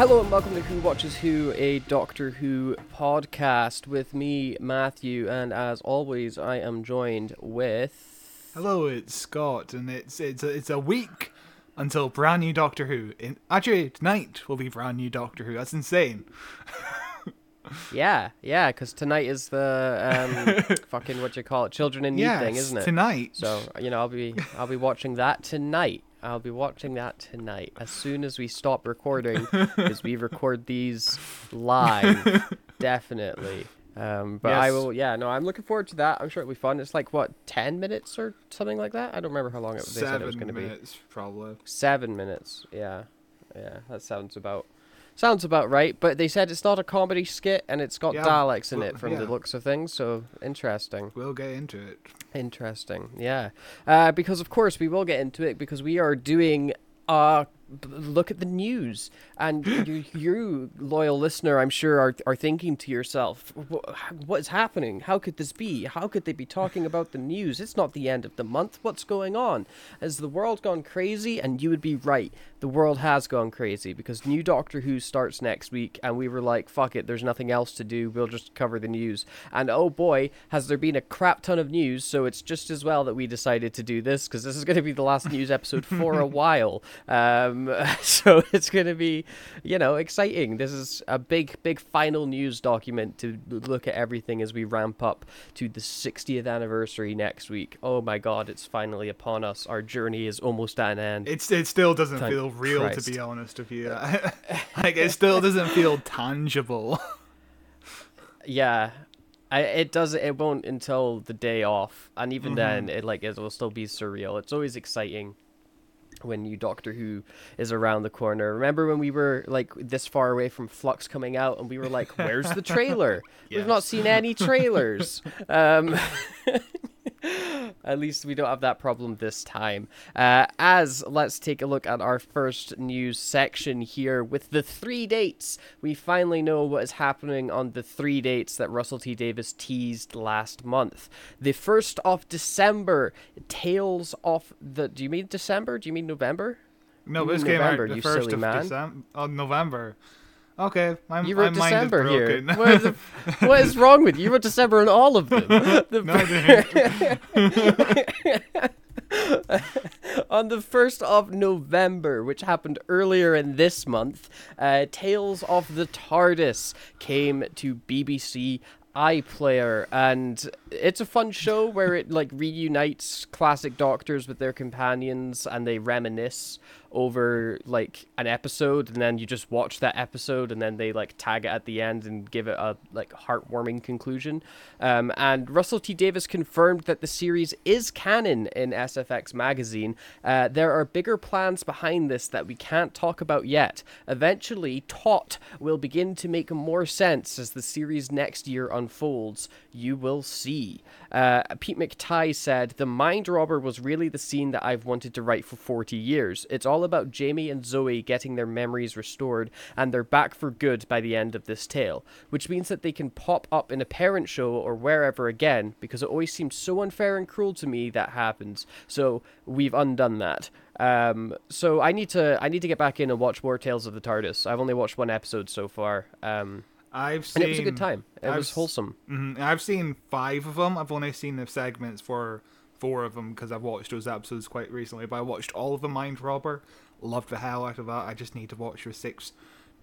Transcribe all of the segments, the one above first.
Hello and welcome to Who Watches Who, a Doctor Who podcast with me, Matthew, and as always, I am joined with. Hello, it's Scott, and it's it's a, it's a week until brand new Doctor Who. In, actually, tonight will be brand new Doctor Who. That's insane. Yeah, yeah, because tonight is the um, fucking what you call it, Children in Need yes, thing, isn't it? tonight. So you know, I'll be I'll be watching that tonight. I'll be watching that tonight as soon as we stop recording, because we record these live, definitely. Um, but I will, yeah, no, I'm looking forward to that. I'm sure it'll be fun. It's like what, ten minutes or something like that. I don't remember how long it, they said it was Seven going to be. minutes, probably. Seven minutes. Yeah, yeah, that sounds about sounds about right. But they said it's not a comedy skit, and it's got Yeah, Daleks in well, it from the looks of things. So interesting. We'll get into it. Interesting, yeah. Uh, because of course we will get into it because we are doing uh b- look at the news, and you, you loyal listener, I'm sure, are are thinking to yourself, what is happening? How could this be? How could they be talking about the news? It's not the end of the month. What's going on? Has the world gone crazy? And you would be right. The world has gone crazy because new Doctor Who starts next week, and we were like, fuck it, there's nothing else to do. We'll just cover the news. And oh boy, has there been a crap ton of news, so it's just as well that we decided to do this because this is going to be the last news episode for a while. Um, so it's going to be, you know, exciting. This is a big, big final news document to look at everything as we ramp up to the 60th anniversary next week. Oh my god, it's finally upon us. Our journey is almost at an end. It's it still doesn't Thank feel real, Christ. to be honest with you. like it still doesn't feel tangible. Yeah, I, it does. It won't until the day off, and even then, it like it will still be surreal. It's always exciting when new Doctor Who is around the corner. Remember when we were like this far away from Flux coming out, and we were like, "Where's the trailer? We've not seen any trailers." um, At least we don't have that problem this time. Uh, as let's take a look at our first news section here with the three dates. We finally know what is happening on the three dates that Russell T Davies teased last month. The first of December, Tales of the. Do you mean December? Do you mean November? No, this mean came November, out the first of. December. Oh, November. Okay, my, You wrote mind December here. broken. What is, the- what is wrong with you? You wrote December on all of them. The no, on the 1st of November, which happened earlier in this month, uh, Tales of the TARDIS came to BBC iPlayer, and it's a fun show where it like reunites classic doctors with their companions, and they reminisce over like an episode, and then you just watch that episode, and then they like tag it at the end and give it a like heartwarming conclusion. Um, and Russell T Davies confirmed that the series is canon in SFX magazine. Uh, there are bigger plans behind this that we can't talk about yet. Eventually, Tot will begin to make more sense as the series next year unfolds. You will see. Uh, Pete McTighe said, The Mind Robber was really the scene that I've wanted to write for 40 years. It's all about Jamie and Zoe getting their memories restored, and they're back for good by the end of this tale, which means that they can pop up in a parent show or wherever again, because it always seemed so unfair and cruel to me that happens. So we've undone that. Um, so I need to I need to get back in and watch more Tales of the TARDIS. I've only watched one episode so far, um, I've seen. and it was a good time. It I've was wholesome. mhm, I've seen five of them. I've only seen the segments for four of them because I've watched those episodes quite recently. But I watched all of the Mind Robber. Loved the hell out of that. I just need to watch the sixth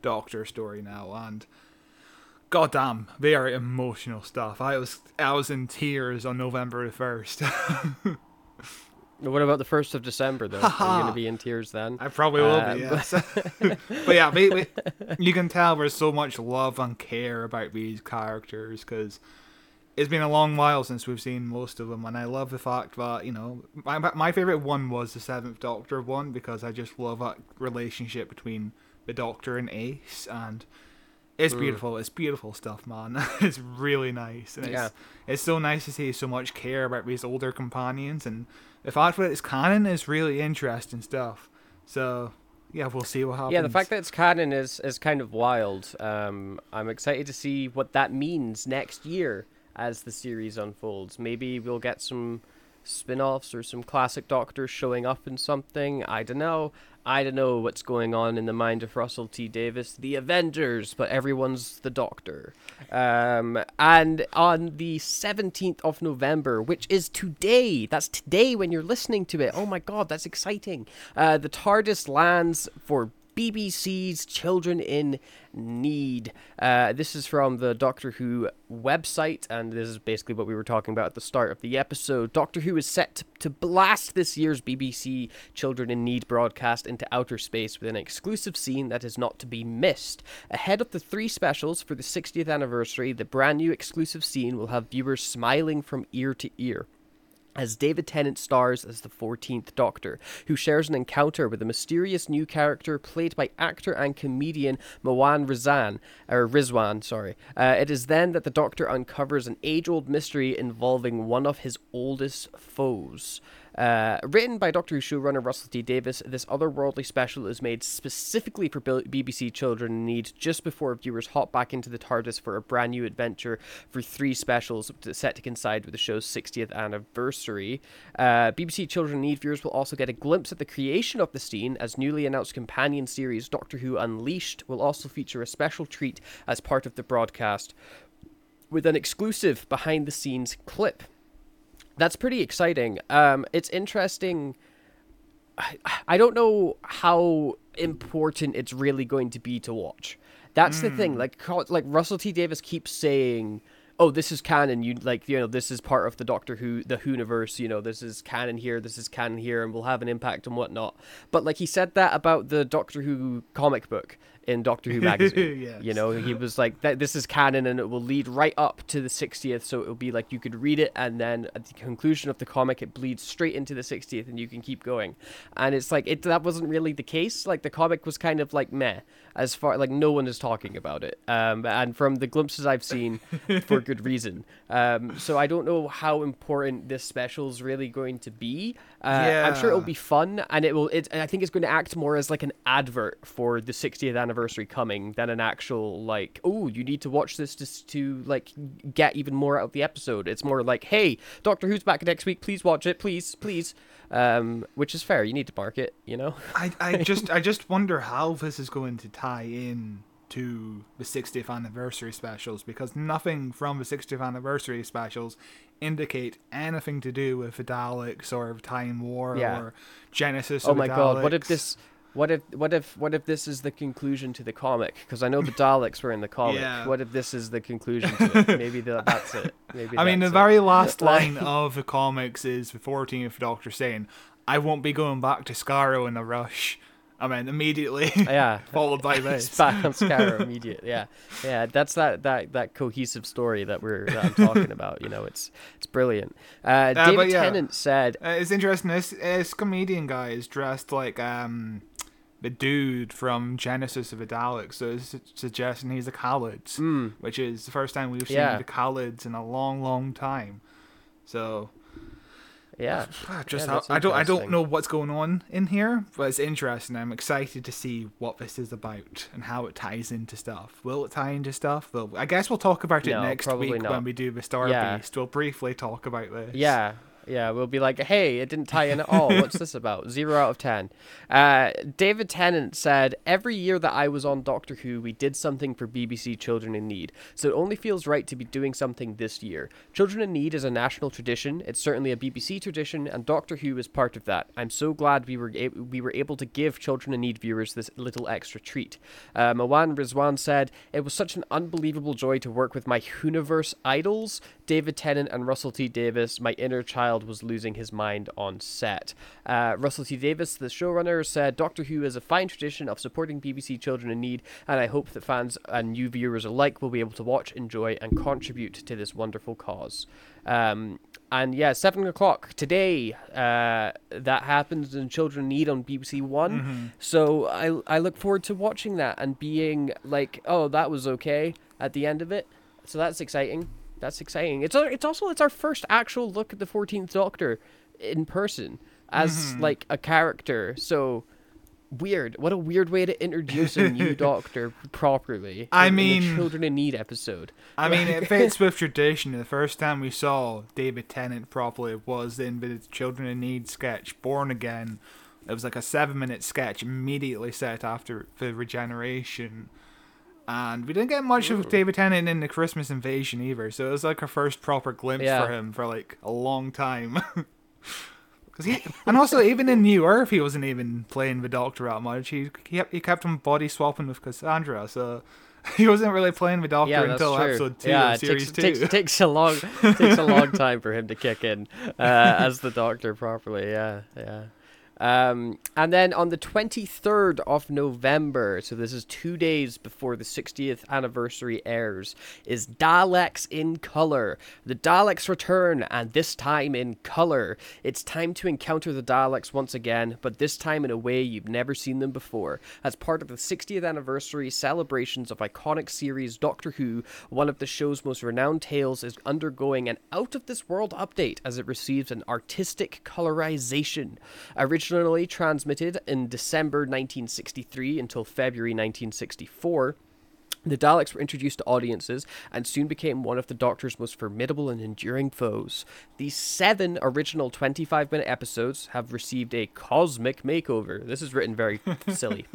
Doctor story now, and goddamn, they are emotional stuff. I was I was in tears on November the first. What about the first of December though? Are you gonna be in tears then? I probably will Uh, be, yes. but yeah, we, we, you can tell there's so much love and care about these characters because it's been a long while since we've seen most of them, and I love the fact that you know my my favorite one was the Seventh Doctor one because I just love that relationship between the Doctor and Ace, and it's Mm. beautiful. It's beautiful stuff, man. it's really nice, and it's Yeah. it's so nice to see so much care about these older companions, and the fact that it's canon is really interesting stuff. So yeah, we'll see what happens. Yeah, the fact that it's canon is is kind of wild. Um, I'm excited to see what that means next year as the series unfolds. Maybe we'll get some spin-offs or some classic doctors showing up in something. I don't know. I don't know what's going on in the mind of Russell T Davies, the Avengers, but everyone's the Doctor. Um, and on the 17th of November, which is today, that's today when you're listening to it. Oh my god, that's exciting. Uh, the TARDIS lands for BBC's Children in Need. Uh, this is from the Doctor Who website, and this is basically what we were talking about at the start of the episode. Doctor Who is set to, to blast this year's BBC Children in Need broadcast into outer space with an exclusive scene that is not to be missed. Ahead of the three specials for the 60th anniversary, the brand new exclusive scene will have viewers smiling from ear to ear as David Tennant stars as the 14th Doctor, who shares an encounter with a mysterious new character played by actor and comedian Mawaan Rizwan, or Rizwan, sorry. Uh, it is then that the Doctor uncovers an age-old mystery involving one of his oldest foes. Uh, written by Doctor Who showrunner Russell T Davies, this otherworldly special is made specifically for BBC Children in Need just before viewers hop back into the TARDIS for a brand new adventure for three specials set to coincide with the show's 60th anniversary. Uh, BBC Children in Need viewers will also get a glimpse at the creation of the scene as newly announced companion series Doctor Who Unleashed will also feature a special treat as part of the broadcast with an exclusive behind the scenes clip that's pretty exciting. Um, it's interesting. I, I don't know how important it's really going to be to watch. That's mm. the thing. Like like Russell T Davies keeps saying, "Oh, this is canon. You like you know this is part of the Doctor Who the Whoniverse. You know this is canon here. This is canon here, and will have an impact and whatnot." But like he said that about the Doctor Who comic book, in Doctor Who magazine. yes. You know, he was like, that, "This is canon, and it will lead right up to the 60th." So it will be like you could read it, and then at the conclusion of the comic, it bleeds straight into the 60th, and you can keep going. And it's like it that wasn't really the case. Like the comic was kind of like meh, as far like no one is talking about it. Um, and from the glimpses I've seen, for good reason. Um, so I don't know how important this special is really going to be. Uh, yeah. I'm sure it'll be fun, and it will. It I think it's going to act more as like an advert for the 60th anniversary anniversary coming than an actual like oh you need to watch this just to like get even more out of the episode it's more like hey doctor who's back next week please watch it please please um, which is fair you need to market you know i i just i just wonder how this is going to tie in to the 60th anniversary specials because nothing from the 60th anniversary specials indicate anything to do with the Daleks or Time War yeah. or Genesis. Oh my god! What if this? What if what if what if this is the conclusion to the comic? Because I know the Daleks were in the comic. Yeah. What if this is the conclusion to it? Maybe the, that's it. Maybe I mean, the it. very last line of the comics is the 14th Doctor saying, "I won't be going back to Skaro in a rush." I mean, immediately. Yeah. followed by this. back on Skaro immediately. Yeah. Yeah. That's that, that, that cohesive story that we're that I'm talking about. You know, it's it's brilliant. Uh, uh, David yeah, Tennant said. Uh, it's interesting. This, this comedian guy is dressed like um the dude from Genesis of the Daleks, so it's suggesting he's a Kaled, mm. which is the first time we've seen yeah. the Kaleds in a long, long time. So, yeah, just yeah, I don't I don't know what's going on in here, but it's interesting. I'm excited to see what this is about and how it ties into stuff. Will it tie into stuff? Well, I guess we'll talk about it no, next week not. when we do the Star yeah. Beast. We'll briefly talk about this. Yeah, yeah, we'll be like, hey, it didn't tie in at all. What's this about? Zero out of ten. Uh, David Tennant said, every year that I was on Doctor Who, we did something for BBC Children in Need, so it only feels right to be doing something this year. Children in Need is a national tradition. It's certainly a BBC tradition, and Doctor Who is part of that. I'm so glad we were a- we were able to give Children in Need viewers this little extra treat. Uh, Mawaan Rizwan said, it was such an unbelievable joy to work with my Whoniverse idols, David Tennant and Russell T Davies. My inner child was losing his mind on set. Uh, Russell T Davies, the showrunner, said Doctor Who is a fine tradition of supporting BBC children in need, and I hope that fans and new viewers alike will be able to watch, enjoy, and contribute to this wonderful cause. Um, and yeah, seven o'clock today. Uh, that happens in Children in Need on BBC One. Mm-hmm. So I I look forward to watching that and being like, oh, that was okay at the end of it. So that's exciting that's exciting. It's it's also it's our first actual look at the Fourteenth Doctor in person as mm-hmm. like a character. So weird. What a weird way to introduce a new Doctor properly. I in- in the mean- Children in Need episode. I mean, it fits with tradition. The first time we saw David Tennant properly was in the Children in Need sketch, Born Again. It was like a seven minute sketch immediately set after the regeneration. And we didn't get much of David Tennant in the Christmas Invasion either, so it was like our first proper glimpse Yeah. for him for like a long time. 'Cause he, and also, even in New Earth, he wasn't even playing the Doctor that much. He he, he kept on body swapping with Cassandra, so he wasn't really playing the Doctor yeah, until true. episode two yeah, of series takes, two. takes takes a long takes a long time for him to kick in uh, as the Doctor properly. Yeah, yeah. Um, and then on the 23rd of November, so this is two days before the 60th anniversary airs, is Daleks in Color. The Daleks return, and this time in color. It's time to encounter the Daleks once again, but this time in a way you've never seen them before. As part of the 60th anniversary celebrations of iconic series Doctor Who, one of the show's most renowned tales is undergoing an out of this world update as it receives an artistic colorization. Originally transmitted in December 1963 until February 1964. The Daleks were introduced to audiences and soon became one of the Doctor's most formidable and enduring foes. These seven original 25 minute episodes have received a cosmic makeover. This is written very silly.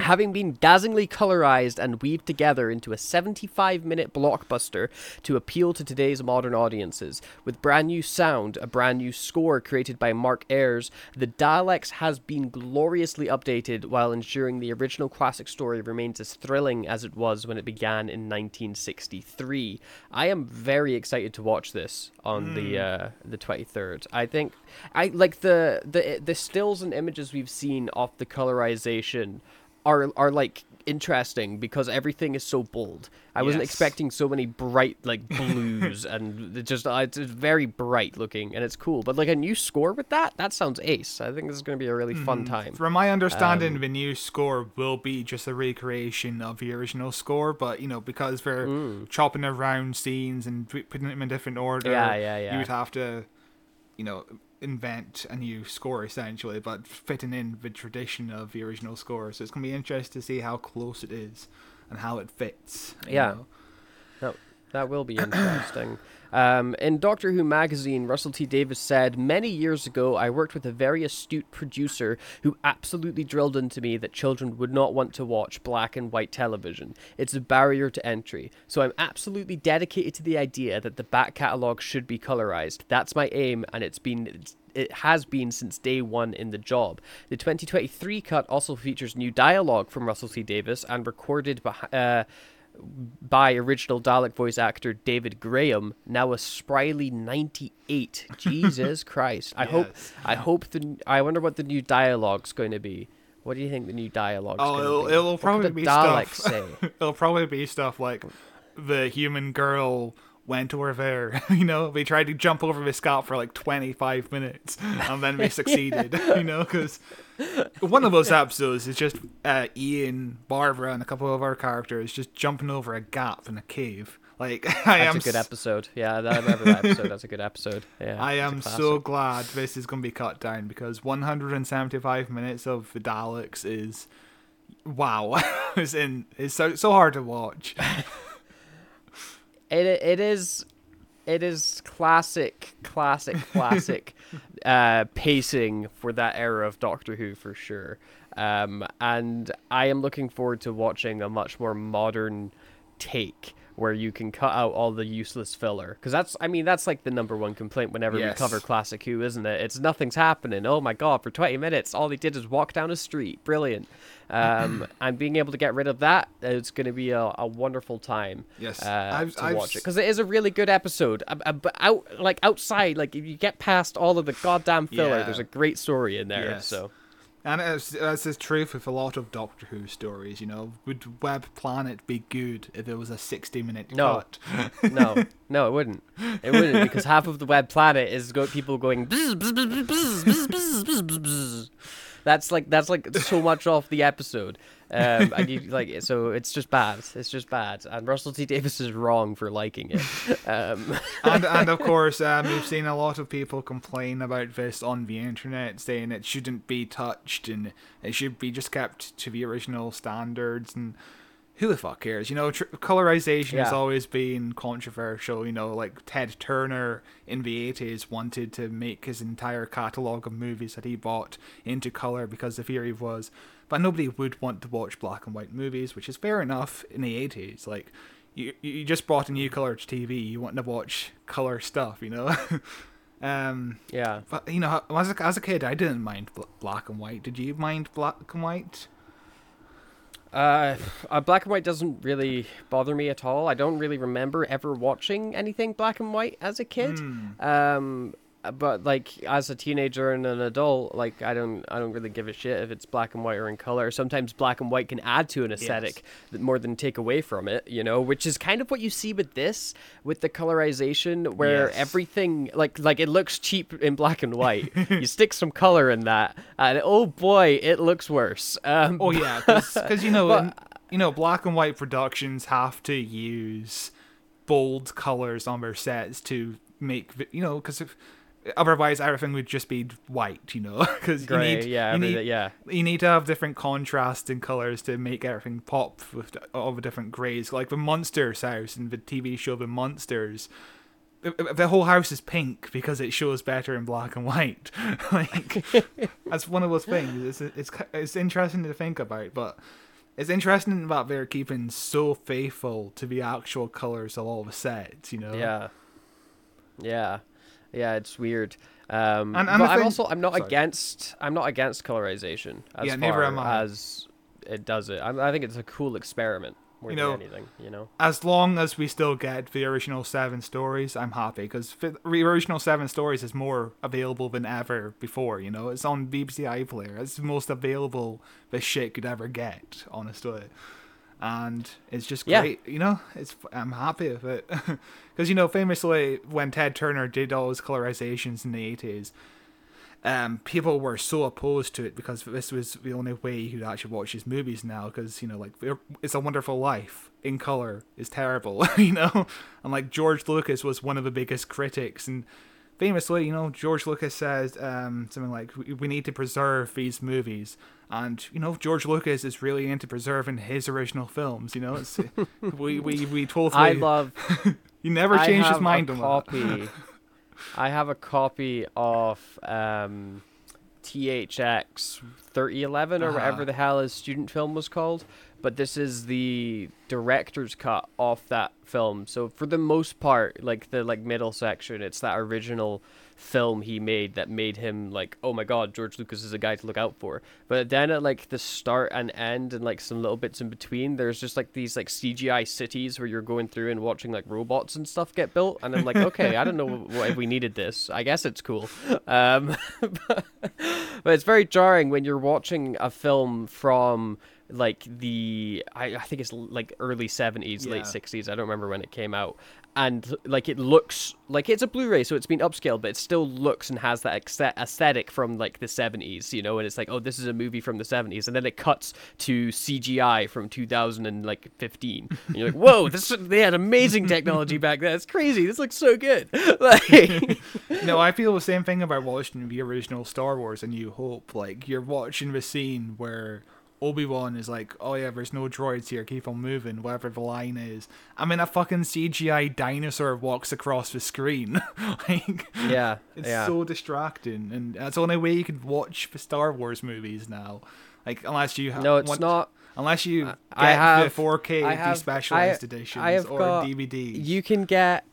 Having been dazzlingly colorized and weaved together into a 75 minute blockbuster to appeal to today's modern audiences. With brand new sound, a brand new score created by Mark Ayres, The Daleks has been gloriously updated while ensuring the original classic story remains as thrilling as it was when it began in 1963. I am very excited to watch this on the uh, the 23rd. I think I like the the the stills and images we've seen of the colorization are are like interesting because everything is so bold. I wasn't expecting so many bright like blues and just uh, it's very bright looking and it's cool. But like a new score with that, that sounds ace. I think this is going to be a really fun time. From my understanding, Um, the new score will be just a recreation of the original score, but you know because they're Mm. chopping around scenes and putting them in different order, Yeah, yeah, yeah. you would have to, you know, invent a new score essentially, but fitting in the tradition of the original score. So it's gonna be interesting to see how close it is and how it fits. Yeah. know. That, that will be interesting. Um, in Doctor Who magazine, Russell T Davies said, Many years ago, I worked with a very astute producer who absolutely drilled into me that children would not want to watch black and white television. It's a barrier to entry. So I'm absolutely dedicated to the idea that the back catalogue should be colorized. That's my aim, and it's been. It has been since day one in the job. The 2023 cut also features new dialogue from Russell T Davies and recorded uh, by original Dalek voice actor David Graham, now a spryly 98. Jesus Christ. I hope I hope the I wonder what the new dialogue's going to be. What do you think the new dialogue's Oh, going to it'll, be? it'll What probably be Dalek stuff. say? it'll probably be stuff like the human girl went over there. you know, they tried to jump over the scalp for like 25 minutes, and then they succeeded. you know, because one of those episodes is just uh, Ian, Barbara, and a couple of our characters just jumping over a gap in a cave. Like I That's am a good episode. Yeah, I remember that episode. That's a good episode. Yeah. I am so glad this is going to be cut down because 175 minutes of the Daleks is wow. it's in it's so so hard to watch. It it is it is classic classic classic uh pacing for that era of doctor who for sure. Um and i am looking forward to watching a much more modern take where you can cut out all the useless filler. Because that's i mean that's like the number one complaint whenever Yes. we cover classic who isn't it? It's nothing's happening. Oh my god for 20 minutes all they did is walk down a street. Brilliant um and being able to get rid of that it's going to be a, a wonderful time Yes, uh, I've- to I've watch it because it is a really good episode. But out like outside, like if you get past all of the goddamn filler, Yeah. there's a great story in there. Yes. So And it's, it's the truth with a lot of Doctor Who stories, you know. Would Web Planet be good if it was a 60 minute No. cut? no, no, it wouldn't. It wouldn't because half of the web planet is go- people going. "Bzz, bzz, bzz, bzz, bzz, bzz, bzz, bzz, bzz." That's like that's like so much off the episode. Um, and you like so it's just bad. It's just bad. And Russell T Davies is wrong for liking it. Um, and and of course, um, we've seen a lot of people complain about this on the internet, saying it shouldn't be touched and it should be just kept to the original standards. And who the fuck cares? You know, tr- colorization has always been controversial. You know, like Ted Turner in the 80s wanted to make his entire catalogue of movies that he bought into color because the theory was but nobody would want to watch black and white movies, which is fair enough in the 80s. Like, you, you just bought a new color to TV, you want to watch color stuff, you know? um, yeah. but, you know, as a, as a kid, I didn't mind bl- black and white. Did you mind black and white? Uh, uh, black and white doesn't really bother me at all. I don't really remember ever watching anything black and white as a kid. Hmm. Um, but like as a teenager and an adult, like I don't, I don't really give a shit if it's black and white or in color. Sometimes black and white can add to an aesthetic that more than take away from it. You know, which is kind of what you see with this, with the colorization, where Yes. everything like like it looks cheap in black and white. you stick some color in that, and oh boy, it looks worse. Um, Oh yeah, because you know, But- in- you know, black and white productions have to use bold colors on their sets to make you know because otherwise everything would just be white. You know, because you need yeah, you need, yeah. you need to have different contrast and colors to make everything pop with all the different grays. Like the Munsters house in the TV show The Munsters. the- The whole house is pink because it shows better in black and white. like that's one of those things. It's it's it's interesting to think about, but it's interesting that they're keeping so faithful to the actual colors of all the sets. You know. Yeah. Yeah. Yeah, it's weird. Um, And- and but I'm thing- also I'm not sorry. against I'm not against colorization as Yeah, far as it does it. I, I think it's a cool experiment more You than know, anything. You know. As long as we still get the original seven stories, I'm happy because the original seven stories is more available than ever before. You know, it's on BBC iPlayer. It's the most available this shit could ever get, honestly. And it's just Yeah. great. You know, it's I'm happy with it because you know, famously when Ted Turner did all his colorizations in the 80s. um, people were so opposed to it because this was the only way you could actually watch his movies now. Because you know, like It's a Wonderful Life in color is terrible, you know, and like George Lucas was one of the biggest critics, and famously, you know, George Lucas said um, something like, "We- "We need to preserve these movies." And you know, George Lucas is really into preserving his original films. You know, it's we we we totally. I love he never changed his mind on copy. I have a copy of um, THX 3011 or Uh-huh. whatever the hell his student film was called. But this is the director's cut off that film. So for the most part, like the like middle section, it's that original film he made that made him like, oh my god, George Lucas is a guy to look out for. But then at like the start and end and like some little bits in between, there's just like these like CGI cities where you're going through and watching like robots and stuff get built, and I'm like, okay, I don't know why we needed this. I guess it's cool. Um, but, but it's very jarring when you're watching a film from like the I, I think it's like early 70s late 60s i don't remember when it came out. And like it looks like it's a blu-ray so it's been upscaled but it still looks and has that aesthetic from like the 70s you know and it's like oh this is a movie from the 70s and then it cuts to cgi from 2015 and you're like whoa this they had amazing technology back then. It's crazy. This looks so good. Like no, I feel the same thing about watching the original Star Wars: and New Hope. Like you're watching the scene where Obi Wan is like, "Oh yeah, there's no droids here. Keep on moving." Whatever the line is, I mean, a fucking CGI dinosaur walks across the screen. like, yeah it's yeah so distracting, and that's the only way you can watch the Star Wars movies now. Like, unless you ha- no it's want- not Unless you get I have- the 4K I have- despecialized I- editions I have or got- DVDs. You can get.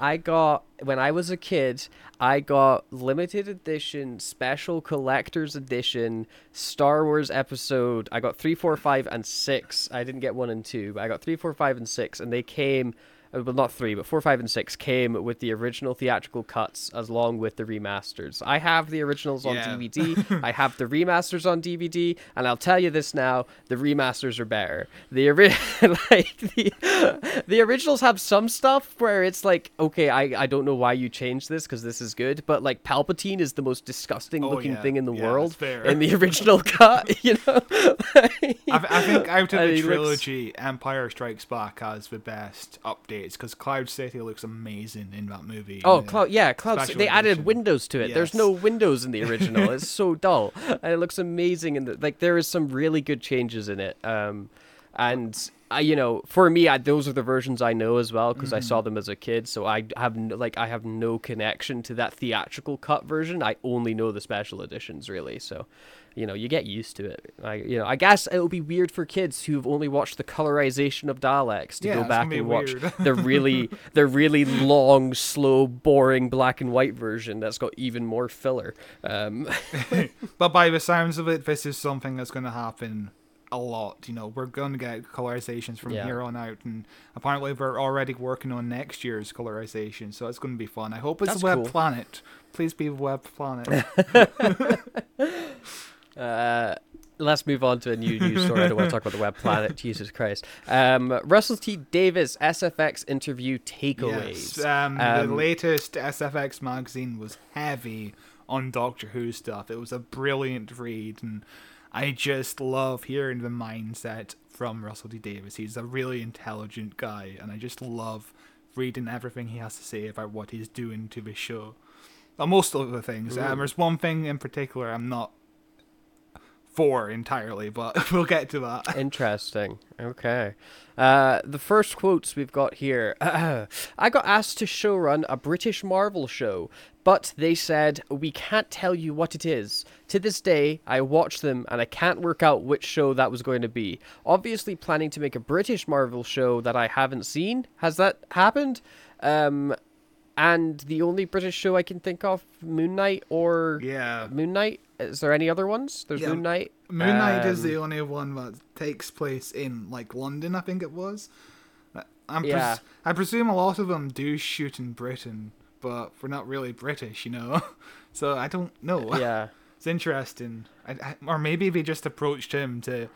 I got when I was a kid. I got limited edition, special collector's edition Star Wars episode. I got three, four, five, and six. I didn't get one and two, but I got three, four, five, and six, and they came Uh, well, not three, but four, five, and six came with the original theatrical cuts as long with the remasters. I have the originals on Yeah. DVD. I have the remasters on DVD, and I'll tell you this now: the remasters are better. The ori- like the the originals have some stuff where it's like, okay, I I don't know why you changed this because this is good, but like Palpatine is the most disgusting Oh, looking yeah. thing in the Yeah, world in the original cut. You know. I, I think out of the he looks- trilogy, Empire Strikes Back has the best updates because Cloud City looks amazing in that movie. Oh, uh, Cloud, yeah, Cloud. special They added windows to it. There's no windows in the original. it's so dull, and it looks amazing. And the, like, there is some really good changes in it. Um, and I, you know, for me, I, those are the versions I know as well because I Mm-hmm. saw them as a kid. So I have no, like, I have no connection to that theatrical cut version. I only know the special editions, really. So. You know, you get used to it. I, you know, I guess it'll be weird for kids who've only watched the colorization of Daleks to Yeah, go back and watch the really the really long, slow, boring black and white version that's got even more filler. Um, But by the sounds of it, this is something that's going to happen a lot. You know, we're going to get colorizations from Yeah. here on out, and apparently we're already working on next year's colorization, so it's going to be fun. I hope it's That's Web cool. Planet. Please be Web Planet. uh, let's move on to a new news story. I don't want to talk about the web planet. Jesus Christ. Um, Russell T Davies SFX interview takeaways. yes, um, the Um, latest SFX magazine was heavy on Doctor Who stuff. It was a brilliant read, and I just love hearing the mindset from Russell T Davies. He's a really intelligent guy, and I just love reading everything he has to say about what he's doing to the show. Uh, most of the things. Um, there's one thing in particular I'm not for entirely, but we'll get to that. Interesting. Okay. Uh, the first quotes we've got here. I got asked to showrun a British Marvel show, but they said, we can't tell you what it is. To this day, I watch them and I can't work out which show that was going to be. Obviously, planning to make a British Marvel show that I haven't seen. Has that happened? Um, and the only British show I can think of, Moon Knight or Yeah. Moon Knight. Is there any other ones? There's Yeah, Moon Knight. Moon Knight is um, the only one that takes place in like London, I think it was. I'm pres- Yeah. I presume a lot of them do shoot in Britain, but we're not really British, you know. so I don't know. Yeah. It's interesting, I, I, or maybe they just approached him to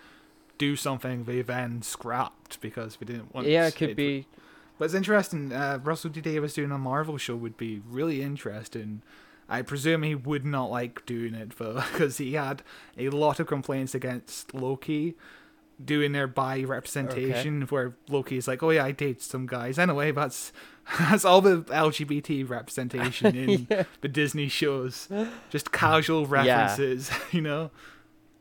do something they then scrapped because we didn't want. Yeah, it could be. But it's interesting. Uh, Russell T Davies doing a Marvel show would be really interesting. I presume he would not like doing it though, because he had a lot of complaints against Loki doing their bi representation, where Loki's like, "Oh yeah, I date some guys." Anyway, that's that's all the LGBT representation in the Disney shows, just casual references, you know.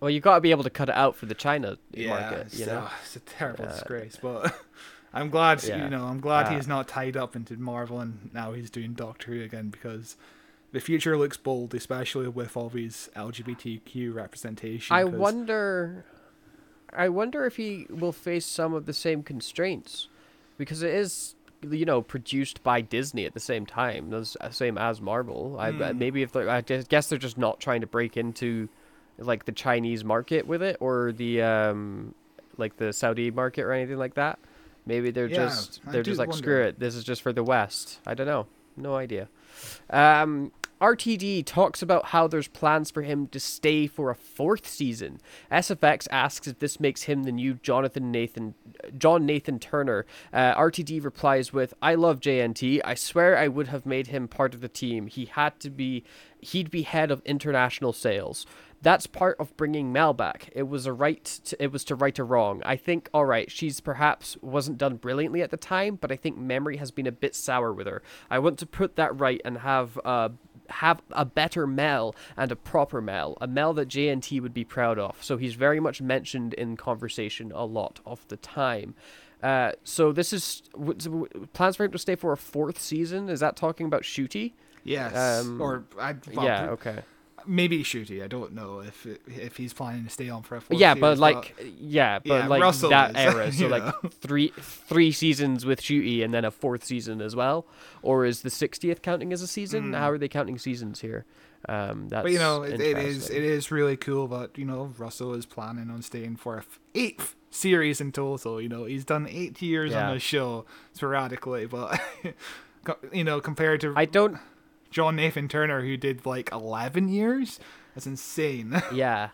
Well, you got to be able to cut it out for the China Yeah, market, it's, you know. uh, it's a terrible Uh, disgrace, but I'm glad Yeah. you know I'm glad Uh, he's not tied up into Marvel and now he's doing Doctor Who again because the future looks bold, especially with all these LGBTQ representation. I 'cause- wonder, I wonder if he will face some of the same constraints, because it is, you know, produced by Disney at the same time, the same as Marvel. I Hmm. maybe if they're, I guess they're just not trying to break into, like the Chinese market with it or the um, like the Saudi market or anything like that. Maybe they're Yeah, just they're just like screw it. This is just for the West. I don't know. No idea. Um, RTD talks about how there's plans for him to stay for a fourth season. SFX asks if this makes him the new Jonathan Nathan, John Nathan Turner. Uh, RTD replies with, "I love JNT. I swear I would have made him part of the team. He had to be, he'd be head of international sales." That's part of bringing Mel back. It was a right. To, it was to right a wrong. I think. All right, she's perhaps wasn't done brilliantly at the time, but I think memory has been a bit sour with her. I want to put that right and have uh, have a better Mel and a proper Mel, a Mel that JNT would be proud of. So he's very much mentioned in conversation a lot of the time. Uh, so this is plans for him to stay for a fourth season. Is that talking about Ncuti? yes, um, or I well, yeah. Okay. Maybe Ncuti. I don't know if if he's planning to stay on for a fourth yeah, but like, yeah, but Yeah, like Russell that is, era. So like know. three three seasons with Ncuti and then a fourth season as well, or is the sixtieth counting as a season? How are they counting seasons here? Um, that's. But you know, it, it is it is really cool that you know Russell is planning on staying for a f- eighth series in total. You know, he's done eight years Yeah. on the show sporadically, but you know, compared to I don't. John Nathan Turner, who did like eleven years, that's insane. Yeah.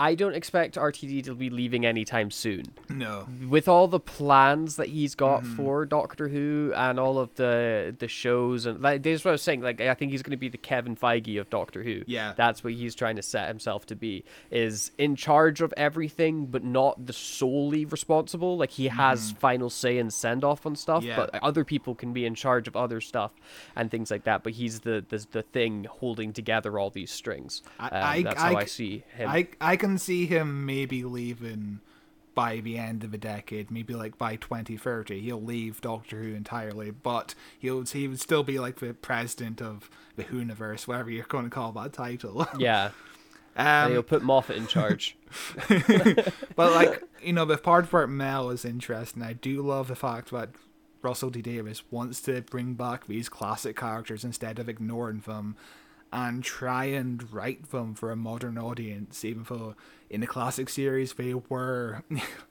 I don't expect RTD to be leaving anytime soon. no, with all the plans that he's got Mm-hmm. for Doctor Who and all of the the shows and like that's what I was saying. Like I think he's going to be the Kevin Feige of Doctor Who. Yeah. that's what he's trying to set himself to be. Is in charge of everything, but not the solely responsible. Like he has final say and send off on stuff. Yeah. but other people can be in charge of other stuff and things like that. But he's the the, the thing holding together all these strings. I- Um, I- that's I how I c- see him. I I can see him maybe leaving by the end of the decade, maybe like by 2030, he'll leave Doctor Who entirely, but he'll he would still be like the president of the Whoniverse, whatever you're going to call that title. yeah, and um, he'll put Moffat in charge. but like you know, the part about Mel is interesting. I do love the fact that Russell T Davies wants to bring back these classic characters instead of ignoring them, and try and write them for a modern audience. Even though in the classic series they were,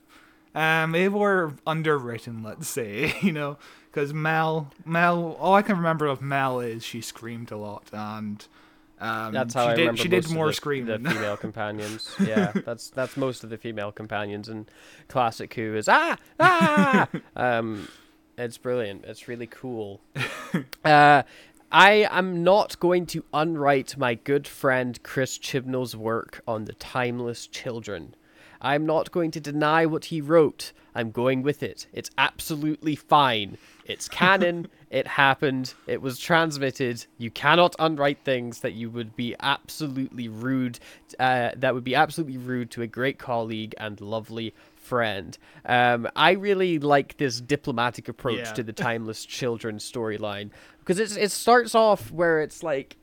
um, they were underwritten. Let's say you know, because Mel, Mel, all I can remember of Mel is she screamed a lot and. Um, That's how she I did, remember She did more the, screaming. The female companions, yeah, that's that's most of the female companions in classic Who is ah ah. um, it's brilliant. It's really cool. Uh, I am not going to unwrite my good friend Chris Chibnall's work on the timeless children. I'm not going to deny what he wrote. I'm going with it. It's absolutely fine. It's canon. it happened. It was transmitted. You cannot unwrite things that you would be absolutely rude. Uh, that would be absolutely rude to a great colleague and lovely friend. Um, I really like this diplomatic approach Yeah. to the timeless children storyline because it's it starts off where it's like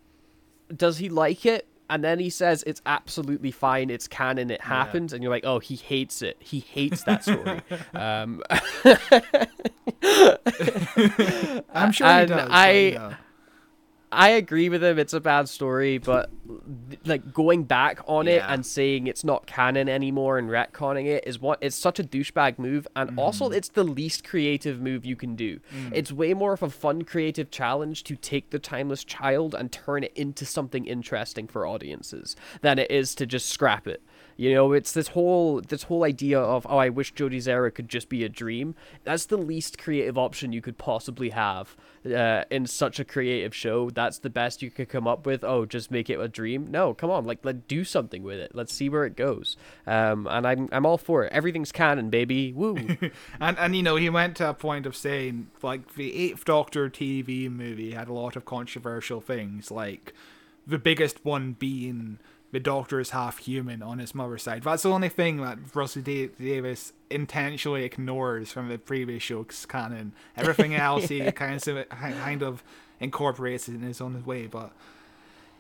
does he like it? And then he says it's absolutely fine, it's canon, it happened, and you're like, oh, he hates it. He hates that story. um, I'm sure he does. I-. I agree with him. It's a bad story, but like going back on it and saying it's not canon anymore and retconning it is what it's such a douchebag move, and Mm-hmm. also it's the least creative move you can do. Mm. It's way more of a fun creative challenge to take the timeless child and turn it into something interesting for audiences than it is to just scrap it. You know, it's this whole this whole idea of oh, I wish Jodie's era could just be a dream. That's the least creative option you could possibly have uh, in such a creative show. That's the best you could come up with. Oh, just make it a dream. No, come on, like let do something with it. Let's see where it goes. Um, and I'm I'm all for it. Everything's canon, baby. Woo. And and you know he went to a point of saying like the Eighth Doctor TV movie had a lot of controversial things, like the biggest one being the Doctor is half human on his mother's side. That's the only thing that Russell D- Davies intentionally ignores from the previous show's canon. Everything else he kind of kind of incorporates in his own way, but.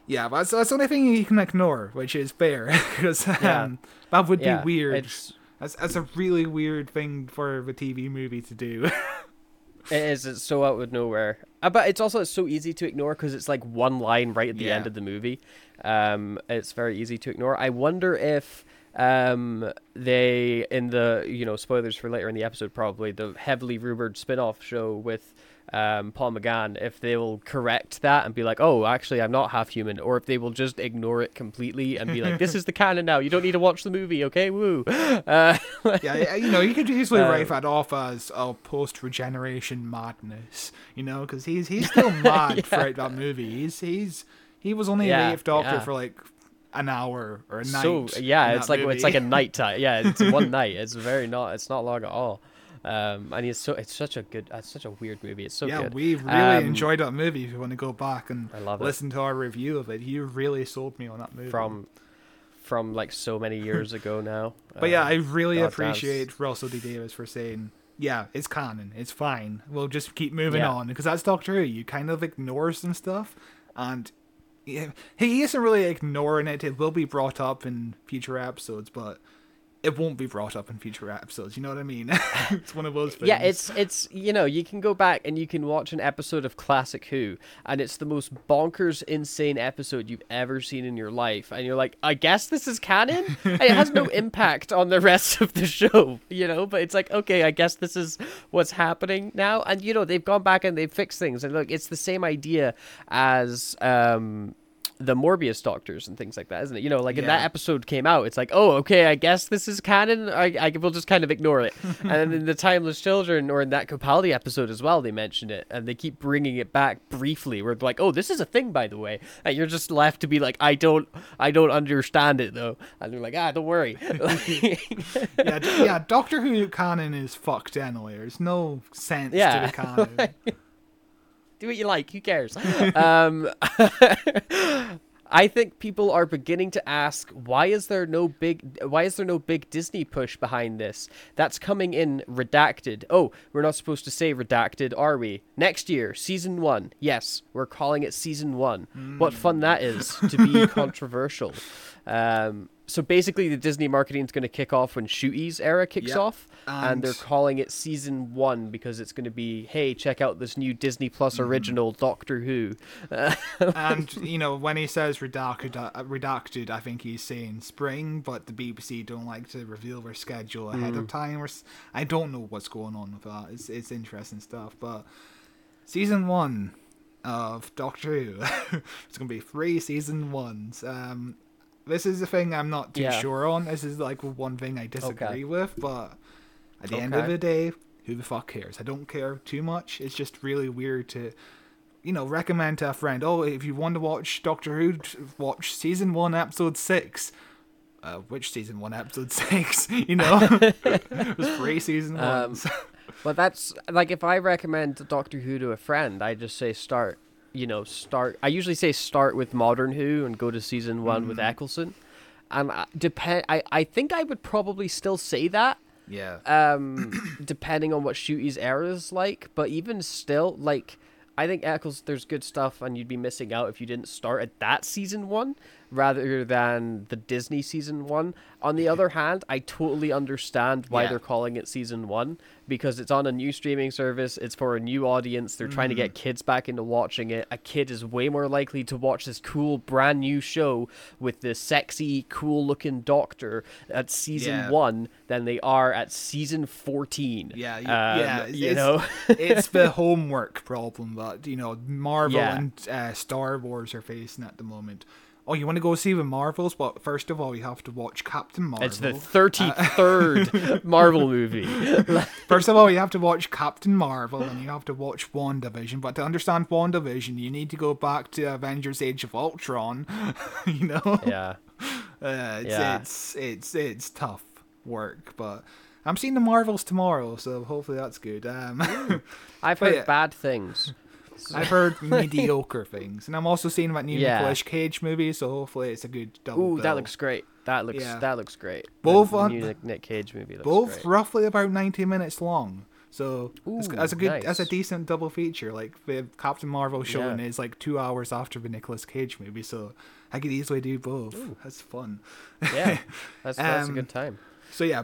Yeah, that's that's the only thing you can ignore, which is fair, because um, that would yeah, be weird. It's That's that's a really weird thing for the TV movie to do. It is. It's so out of nowhere. Uh, but it's also so easy to ignore because it's like one line right at the end of the movie. Um, it's very easy to ignore. I wonder if um they in the you know spoilers for later in the episode probably the heavily rumored spin-off show with um Paul McGann if they will correct that and be like oh actually I'm not half human or if they will just ignore it completely and be like this is the canon now you don't need to watch the movie okay woo uh, yeah, yeah, you know, you could easily Uh, write that off as oh, post regeneration madness, you know, because he's he's still mad throughout that movie. He's he's he was only Yeah, the Eighth Doctor yeah. for like an hour or a night. so yeah it's like it's like a night time yeah it's one night it's very not it's not long at all um and it's so it's such a good it's such a weird movie it's so yeah, good we really Um, enjoyed that movie. If you want to go back and I love it. listen to our review of it, you really sold me on that movie. from from like so many years ago now But yeah, Um, I really appreciate Russell T Davies for saying, "Yeah, it's canon. It's fine. We'll just keep moving Yeah. on." Because that's Doctor Who. You kind of ignore some stuff, and he isn't really ignoring it. It will be brought up in future episodes, but it won't be brought up in future episodes. You know what I mean? it's one of those things. Yeah, it's it's you know you can go back and you can watch an episode of Classic Who, and it's the most bonkers, insane episode you've ever seen in your life, and you're like, I guess this is canon. And it has no impact on the rest of the show, you know. But it's like, okay, I guess this is what's happening now, and you know they've gone back and they've fixed things, and look, it's the same idea as um the Morbius doctors and things like that, isn't it? You know, like in that episode came out, it's like, oh, okay, I guess this is canon. I, I will just kind of ignore it. and then in the Timeless Children or in that Capaldi episode as well, they mentioned it and they keep bringing it back briefly. We're like, oh, this is a thing, by the way, and you're just left to be like, I don't, I don't understand it though, and they're like, ah, don't worry. yeah, yeah. Doctor Who canon is fucked anyway. There's no sense Yeah. to the canon. Do what you like. Who cares? um, I think people are beginning to ask why is there no big why is there no big Disney push behind this? That's coming in redacted. Oh, we're not supposed to say redacted, are we? Next year, season 1. Yes, we're calling it season 1. What fun that is to be controversial. Um, so basically the Disney marketing is going to kick off when Ncuti's era kicks Yep. off and, they're calling it season 1 because it's going to be hey, check out this new Disney Plus original Doctor Who. and you know when he says redacted, redacted, I think he's saying spring, but the BBC don't like to reveal their schedule ahead Mm. of time. I don't know what's going on with that. It's it's interesting stuff, but season one of Doctor Who, it's gonna be three season ones. Um, this is the thing I'm not too Yeah. sure on. This is like one thing I disagree with, but at the end of the day, who the fuck cares? I don't care too much. It's just really weird to you know, recommend to a friend, oh, if you want to watch Doctor Who, watch season one, episode six. Uh, which season one, episode six? You know, it was three season Um, ones. But that's like if I recommend Doctor Who to a friend, I just say start. You know, start. I usually say start with Modern Who and go to season one with Eccleston. And I, depend. I I think I would probably still say that. yeah, Um, depending on what Ncuti's era is like, but even still, like I think Eccles, there's good stuff, and you'd be missing out if you didn't start at that season one rather than the Disney season one. On the other hand, I totally understand why Yeah. they're calling it season one because it's on a new streaming service. It's for a new audience. They're trying to Mm-hmm. get kids back into watching it. A kid is way more likely to watch this cool brand new show with this sexy, cool looking doctor at season Yeah. one than they are at season 14. yeah, y- Um, yeah. you it's, know? it's the homework problem that you know Marvel Yeah. and uh, Star Wars are facing at the moment. Oh, you want to go see the Marvels? But first of all, you have to watch Captain Marvel. It's the 33rd Marvel movie. First of all, you have to watch Captain Marvel and you have to watch WandaVision. But to understand WandaVision, you need to go back to Avengers Age of Ultron. you know? yeah. Uh, it's, Yeah. it's, it's, it's tough work. But I'm seeing the Marvels tomorrow, so hopefully that's good. Um, I've heard yeah. bad things. I've heard mediocre things. And I'm also seeing that new Yeah. Nicolas Cage movie, so hopefully it's a good double Ooh, bill. that looks great. That looks Yeah. that looks great. Both the, on- new Nick, Cage movie looks Both great. roughly about 90 minutes long. So that's, Ooh, that's a good, that's a decent double feature. Like the Captain Marvel showing Yeah. is like two hours after the Nicolas Cage movie, so I could easily do both. That's fun. Yeah, that's that's a Um, good time. So yeah,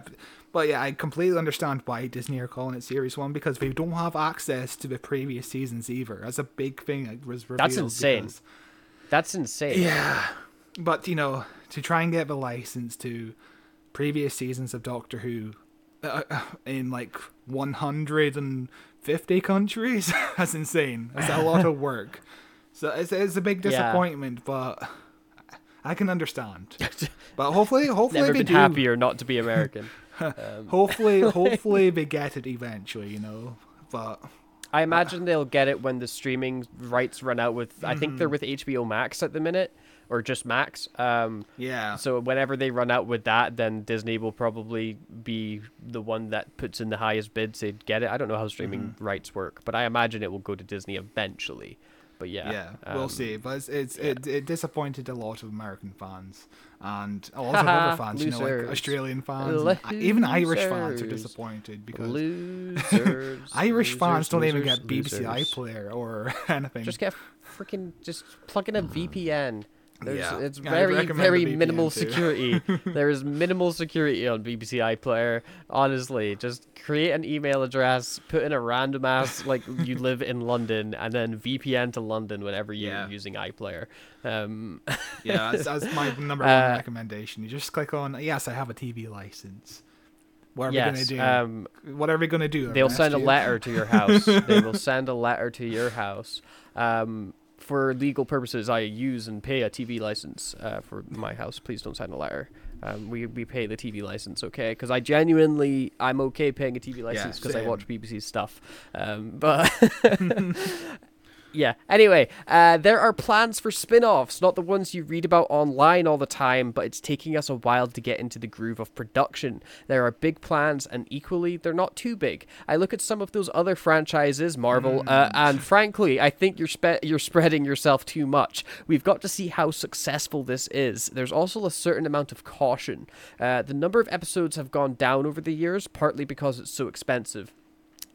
but yeah, I completely understand why Disney are calling it Series One because they don't have access to the previous seasons either. That's a big thing that was revealed. That's insane. because- That's insane. yeah, but you know, to try and get the license to previous seasons of Doctor Who uh, uh, in like 150 countries, that's insane. That's a lot of work. So it's, it's a big Yeah. disappointment, but I can understand. But hopefully, hopefully Never they been do. happier not to be American. Um, Hopefully, hopefully they get it eventually. You know, but I imagine they'll get it when the streaming rights run out with. I think Mm-hmm. they're with HBO Max at the minute, or just Max. Um, yeah. so whenever they run out with that, then Disney will probably be the one that puts in the highest bid to get it. I don't know how streaming Mm-hmm. rights work, but I imagine it will go to Disney eventually. But yeah, Yeah, we'll um, see. But it's, it's yeah. it, it disappointed a lot of American fans and a lot of other fans. You know, like. Australian fans, even Irish fans are disappointed because Losers. Irish fans losers, don't even get BBC iPlayer or anything. Just get freaking just plug in a VPN. There's, Yeah. It's I very, very minimal too. security. there is minimal security on BBC iPlayer. Honestly, just create an email address, put in a random ass like you live in London, and then VPN to London whenever you're Yeah. using iPlayer. Um, Yeah, that's, that's my number one Uh, recommendation. You just click on yes, I have a TV license. What are we gonna do? um, what are we gonna do? they'll arrest send a letter to your house. they will send a letter to your house. Um, for legal purposes, I use and pay a TV license uh, for my house. Please don't sign a letter. Um, we we pay the TV license, okay? Because I genuinely I'm okay paying a TV license because I watch BBC stuff. Um, but yeah. Anyway, uh, there are plans for spin-offs, not the ones you read about online all the time, but it's taking us a while to get into the groove of production. There are big plans, and equally, they're not too big. I look at some of those other franchises, Marvel, uh, and frankly, I think you're spe- you're spreading yourself too much. We've got to see how successful this is. There's also a certain amount of caution. Uh, the number of episodes have gone down over the years, partly because it's so expensive.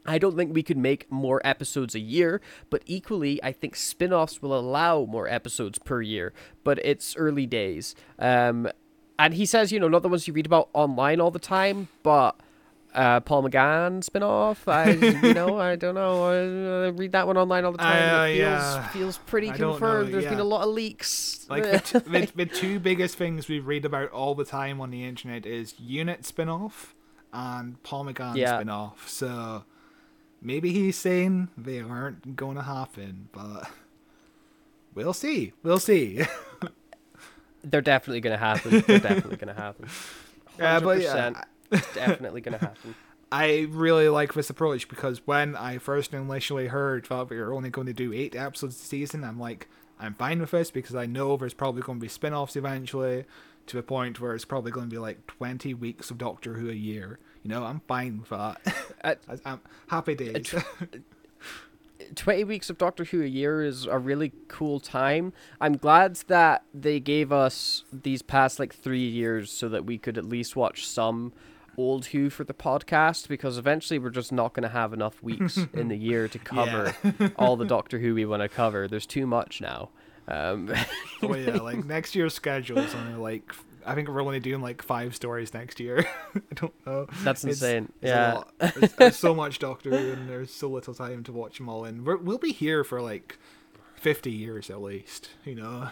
I don't think we could make more episodes a year, but equally, I think spin offs will allow more episodes per year, but it's early days. Um, and he says, you know, not the ones you read about online all the time, but uh, Paul McGann spin off. I, you know, I don't know. I, uh, read that one online all the time. Uh, it feels, yeah. feels pretty I don't know, confirmed. There's been a lot of leaks. Like the, t- the, the two biggest things we read about all the time on the internet is Unit spin-off and Paul McGann Yeah. spin-off. So maybe he's saying they aren't going to happen, but we'll see. We'll see. They're definitely going to happen. They're definitely going to happen. Yeah, but 100%. yeah, It's definitely going to happen. I really like this approach because when I first initially heard that we were only going to do eight episodes a season, I'm like, I'm fine with this because I know there's probably going to be spin offs eventually to the point where it's probably going to be like 20 weeks of Doctor Who a year. You know, I'm fine with that. Uh, I- I'm happy days. 20 weeks of Doctor Who a year is a really cool time. I'm glad that they gave us these past like three years so that we could at least watch some old Who for the podcast because eventually we're just not going to have enough weeks in the year to cover all the Doctor Who we want to cover. There's too much now. Um, oh yeah, like next year's schedule is only like I think we're only doing like five stories next year. I don't know. That's It's- insane. it's Yeah. There's, there's so much Doctor Who and there's so little time to watch them all. And we're, we'll be here for like fifty years at least. You know.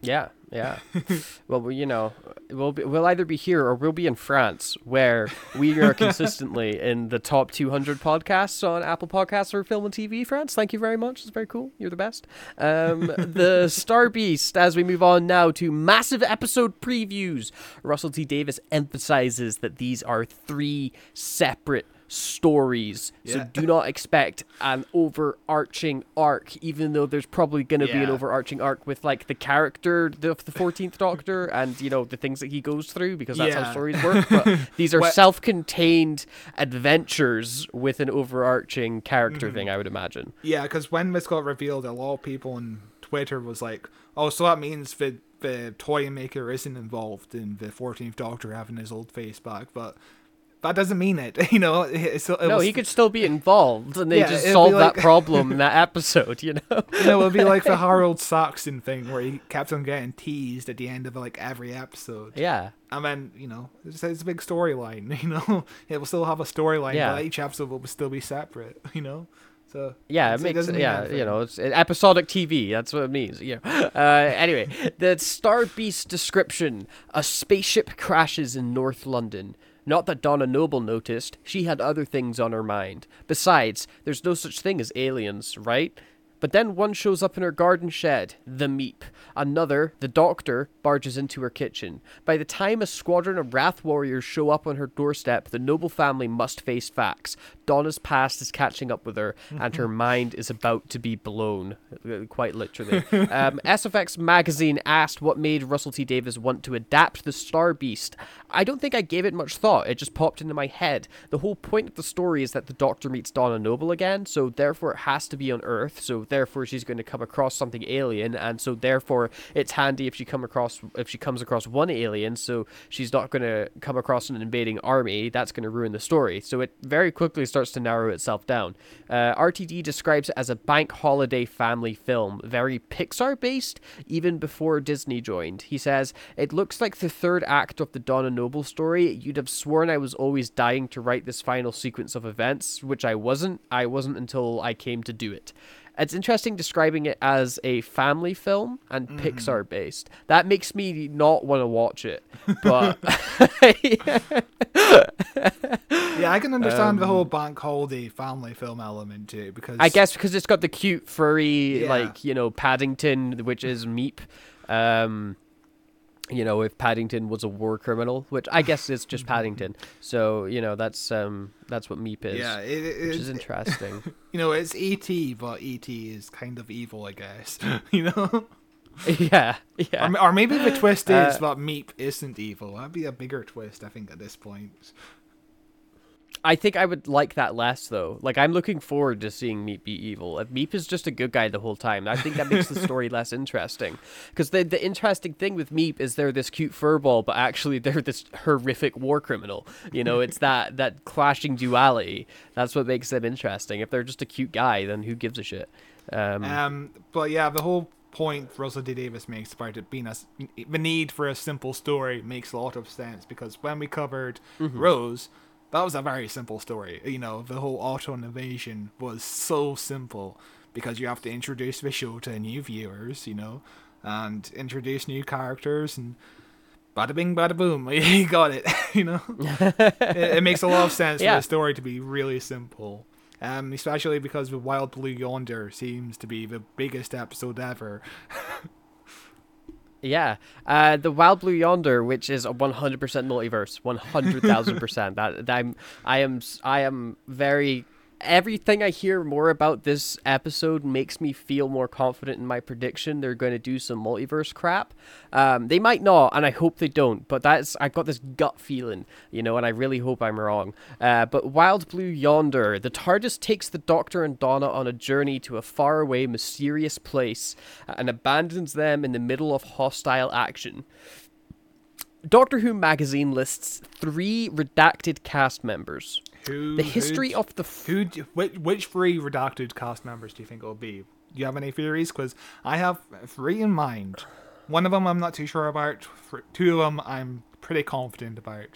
Yeah, yeah. well, we, you know, we'll be, we'll either be here or we'll be in France, where we are consistently in the top 200 podcasts on Apple Podcasts or Film and TV. France, thank you very much. It's very cool. You're the best. Um, the Star Beast. As we move on now to massive episode previews, Russell T Davies emphasizes that these are three separate stories. So do not expect an overarching arc, even though there's probably going to be an overarching arc with like the character of the Fourteenth Doctor and you know the things that he goes through because that's how stories work. But these are Well- self-contained adventures with an overarching character Mm-hmm. thing. I would imagine. Yeah, because when this got revealed, a lot of people on Twitter was like, "Oh, so that means the the toy maker isn't involved in the Fourteenth Doctor having his old face back," but that doesn't mean it. You know, it no, was, he could still be involved, and they Yeah, just solved that problem in that episode. You know. You know, it would be like the Harold Saxon thing where he kept on getting teased at the end of like every episode. Yeah. And then, you know, it's, it's a big storyline, you know? It will still have a storyline, Yeah. but each episode will still be separate, you know? So Yeah, it makes doesn't yeah, anything. you know, it's episodic TV. That's what it means. Know. Uh, anyway, the Star Beast description: a spaceship crashes in North London. Not that Donna Noble noticed; she had other things on her mind. Besides, there's no such thing as aliens, right? But then one shows up in her garden shed, the Meep. Another, the Doctor, barges into her kitchen. By the time a squadron of Wrarth warriors show up on her doorstep, the Noble family must face facts. Donna's past is catching up with her, and her mind is about to be blown. Uh, Quite literally. um, SFX magazine asked what made Russell T Davies want to adapt the Star Beast. I don't think I gave it much thought. It just popped into my head. The whole point of the story is that the Doctor meets Donna Noble again, so therefore it has to be on Earth. So therefore she's going to come across something alien, and so therefore it's handy if she come across if she comes across one alien, so she's not going to come across an invading army. That's going to ruin the story. So it very quickly starts to narrow itself down. Uh, RTD describes it as a bank holiday family film, very Pixar based, even before Disney joined. He says it looks like the third act of the Donna Noble story. You'd have sworn I was always dying to write this final sequence of events, which I wasn't. I wasn't until I came to do it. It's interesting describing it as a family film and Mm-hmm. Pixar based. That makes me not want to watch it. But Yeah, I can understand the whole bank holiday family film element too because Um, I guess because it's got the cute furry Yeah. like you know Paddington, which is Meep. Um, you know, if Paddington was a war criminal, which I guess is just Paddington. So you know that's um that's what Meep is. yeah, it, it, which is it- interesting. you know it's ET, but ET is kind of evil, I guess. you know, yeah, yeah. or, or maybe the twist is Uh, that Meep isn't evil. That'd be a bigger twist, I think, at this point. I think I would like that less though. Like I'm looking forward to seeing Meep be evil. If Meep is just a good guy the whole time, I think that makes the story less interesting. Because the the interesting thing with Meep is they're this cute furball, but actually they're this horrific war criminal. You know, it's that that clashing duality. That's what makes them interesting. If they're just a cute guy, then who gives a shit? Um, Um, but yeah, the whole point Russell T Davies makes about it being a the need for a simple story makes a lot of sense because when we covered Mm-hmm. Rose, that was a very simple story. You know, the whole Auton invasion was so simple because you have to introduce the show to new viewers, you know, and introduce new characters and. Bada bing, bada boom. You got it. you know, it, it makes a lot of sense Yeah. for the story to be really simple. Um, especially because the Wild Blue Yonder seems to be the biggest episode ever. Yeah, uh, the Wild Blue Yonder, which is a 100% multiverse, 100,000%. that, that I'm, I am, I am very. Everything I hear more about this episode makes me feel more confident in my prediction. They're going to do some multiverse crap. Um, they might not, and I hope they don't. But that's I've got this gut feeling, you know, and I really hope I'm wrong. Uh, but Wild Blue Yonder, the TARDIS takes the Doctor and Donna on a journey to a faraway, mysterious place and abandons them in the middle of hostile action. Doctor Who magazine lists three redacted cast members. Who? The history of the f- who? Which, which three redacted cast members do you think it'll be? Do you have any theories? Because I have three in mind. One of them I'm not too sure about. Two of them I'm pretty confident about.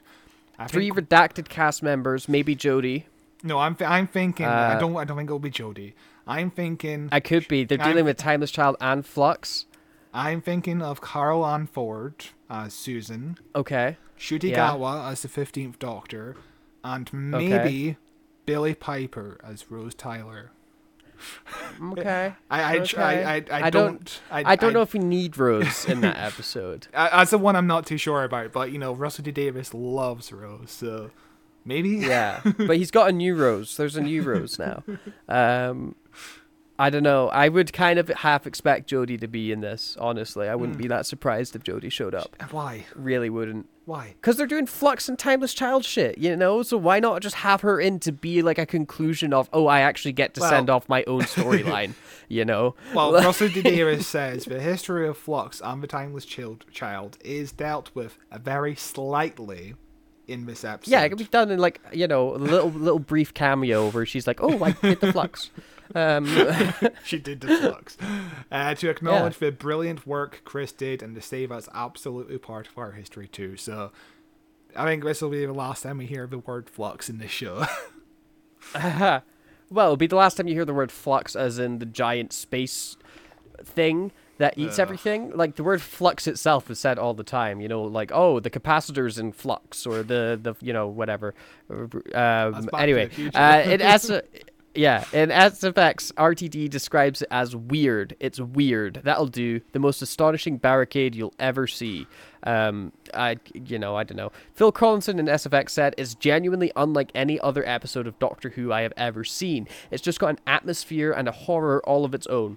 I three think, redacted cast members, maybe Jodie. no, I'm th- I'm thinking. I Uh, don't I don't think it'll be Jodie. I'm thinking. I could be. They're I'm- dealing with Timeless Child and Flux. I'm thinking of Carole Ann Ford as Susan, Okay. Ncuti Yeah. As the Fifteenth Doctor, and maybe Billie Piper as Rose Tyler. Okay. I I Okay. I, I, I, I don't- don't I don't know if we need Rose in that episode. I- That's the one I'm not too sure about, but you know, Russell T Davies loves Rose, so maybe. Yeah, but he's got a new Rose. There's a new Rose now. Um, I don't know. I would kind of half expect Jodie to be in this. Honestly, I wouldn't hmm. be that surprised if Jodie showed up. Why? Really wouldn't. Why? Because they're doing Flux and Timeless Child shit, you know? So why not just have her in to be like a conclusion of, oh, I actually get to Well- send off my own storyline, you know? Well, Russell T Davies says the history of Flux and the Timeless Child, child is dealt with very slightly in this episode. Yeah, it could be done in like, you know, a little little brief cameo where she's like, oh, I hit the Flux. Um, she did the Flux. Uh, to acknowledge the brilliant work Chris did and to say that's absolutely part of our history too. So I think this will be the last time we hear the word Flux in this show. well, it'll be the last time you hear the word flux as in the giant space thing that eats Ugh. everything. Like the word flux itself is said all the time. You know, like oh, the capacitor's in flux, or the the you know whatever. Um, anyway, uh, it as yeah, in SFX, RTD describes it as weird. It's weird. That'll do. The most astonishing barricade you'll ever see. Um, I, you know, I don't know. Phil Collinson in SFX said it's genuinely unlike any other episode of Doctor Who I have ever seen. It's just got an atmosphere and a horror all of its own.